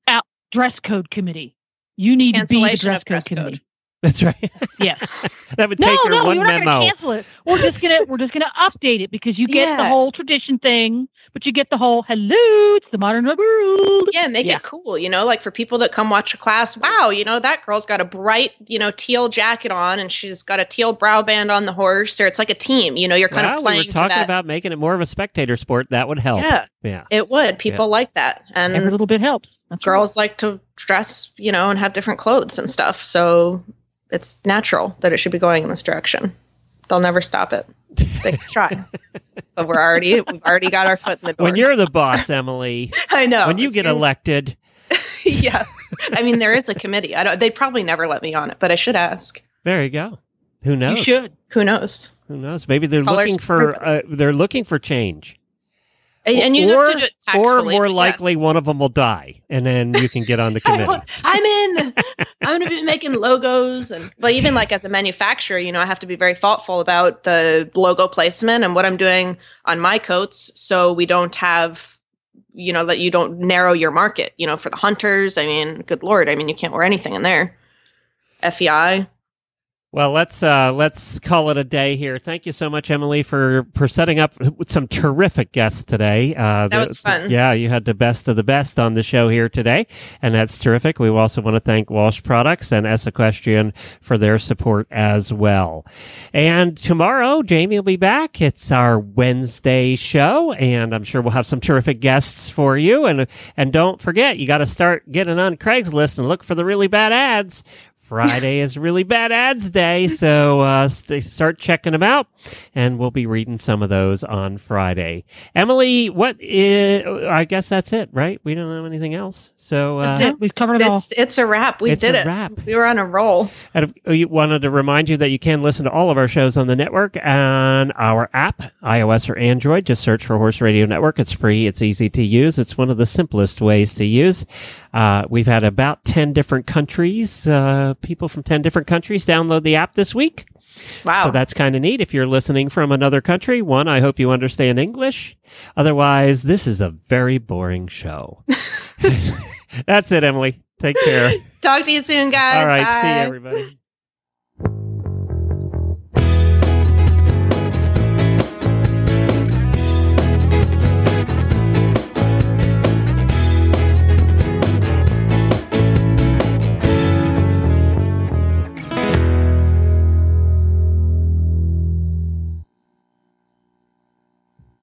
out, dress code committee. You need to be the Cancellation dress of dress code code. committee. That's right. Yes. that would no, take her no, one you're not memo. gonna cancel it. We're just gonna we're just gonna update it because you get the whole tradition thing, but you get the whole hello, it's the modern world. Yeah, make it cool, you know, like for people that come watch a class, wow, you know, that girl's got a bright, you know, teal jacket on and she's got a teal brow band on the horse, or it's like a team, you know, you're kind Well, of playing we were talking about making it more of a spectator sport. That would help. Yeah. Yeah. It would. People like that. And Every little bit helps. girls like to dress, you know, and have different clothes and stuff. So it's natural that it should be going in this direction. They'll never stop it. They can try. but we're already we've already got our foot in the door. When you're the boss, Emily, I know. when you get Seriously. elected, yeah. I mean, there is a committee. I don't. They'd probably never let me on it, but I should ask. there you go. Who knows? should. Who knows? Who knows? Maybe they're Colors looking for uh, they're looking for change. And, and you or, have to do it or more likely, one of them will die, and then you can get on the committee. I'm in. I'm going to be making logos, and but even like as a manufacturer, you know, I have to be very thoughtful about the logo placement and what I'm doing on my coats, so we don't have, you know, that you don't narrow your market. You know, for the hunters, I mean, good lord, I mean, you can't wear anything in there. FEI. Well, let's uh, let's call it a day here. Thank you so much, Emily, for for setting up some terrific guests today. Uh, That was fun. Yeah, you had the best of the best on the show here today, and that's terrific. We also want to thank Walsh Products and S Equestrian for their support as well. And tomorrow, Jamie will be back. It's our Wednesday show, and I'm sure we'll have some terrific guests for you. And and don't forget, you got to start getting on Craigslist and look for the really bad ads. Friday is really bad ads day, so uh, st- start checking them out, and we'll be reading some of those on Friday. Emily, what is? I guess that's it, right? We don't have anything else, so uh, That's it. We've covered it all. It's it's a wrap. We It's did a it. wrap. We were on a roll. And we wanted to remind you that you can listen to all of our shows on the network on our app, iOS or Android. Just search for Horse Radio Network. It's free. It's easy to use. It's one of the simplest ways to use. Uh, we've had about 10 different countries, uh, people from 10 different countries download the app this week. Wow. So that's kind of neat. If you're listening from another country, one, I hope you understand English. Otherwise, this is a very boring show. that's it, Emily. Take care. Talk to you soon, guys. All right. See you, everybody.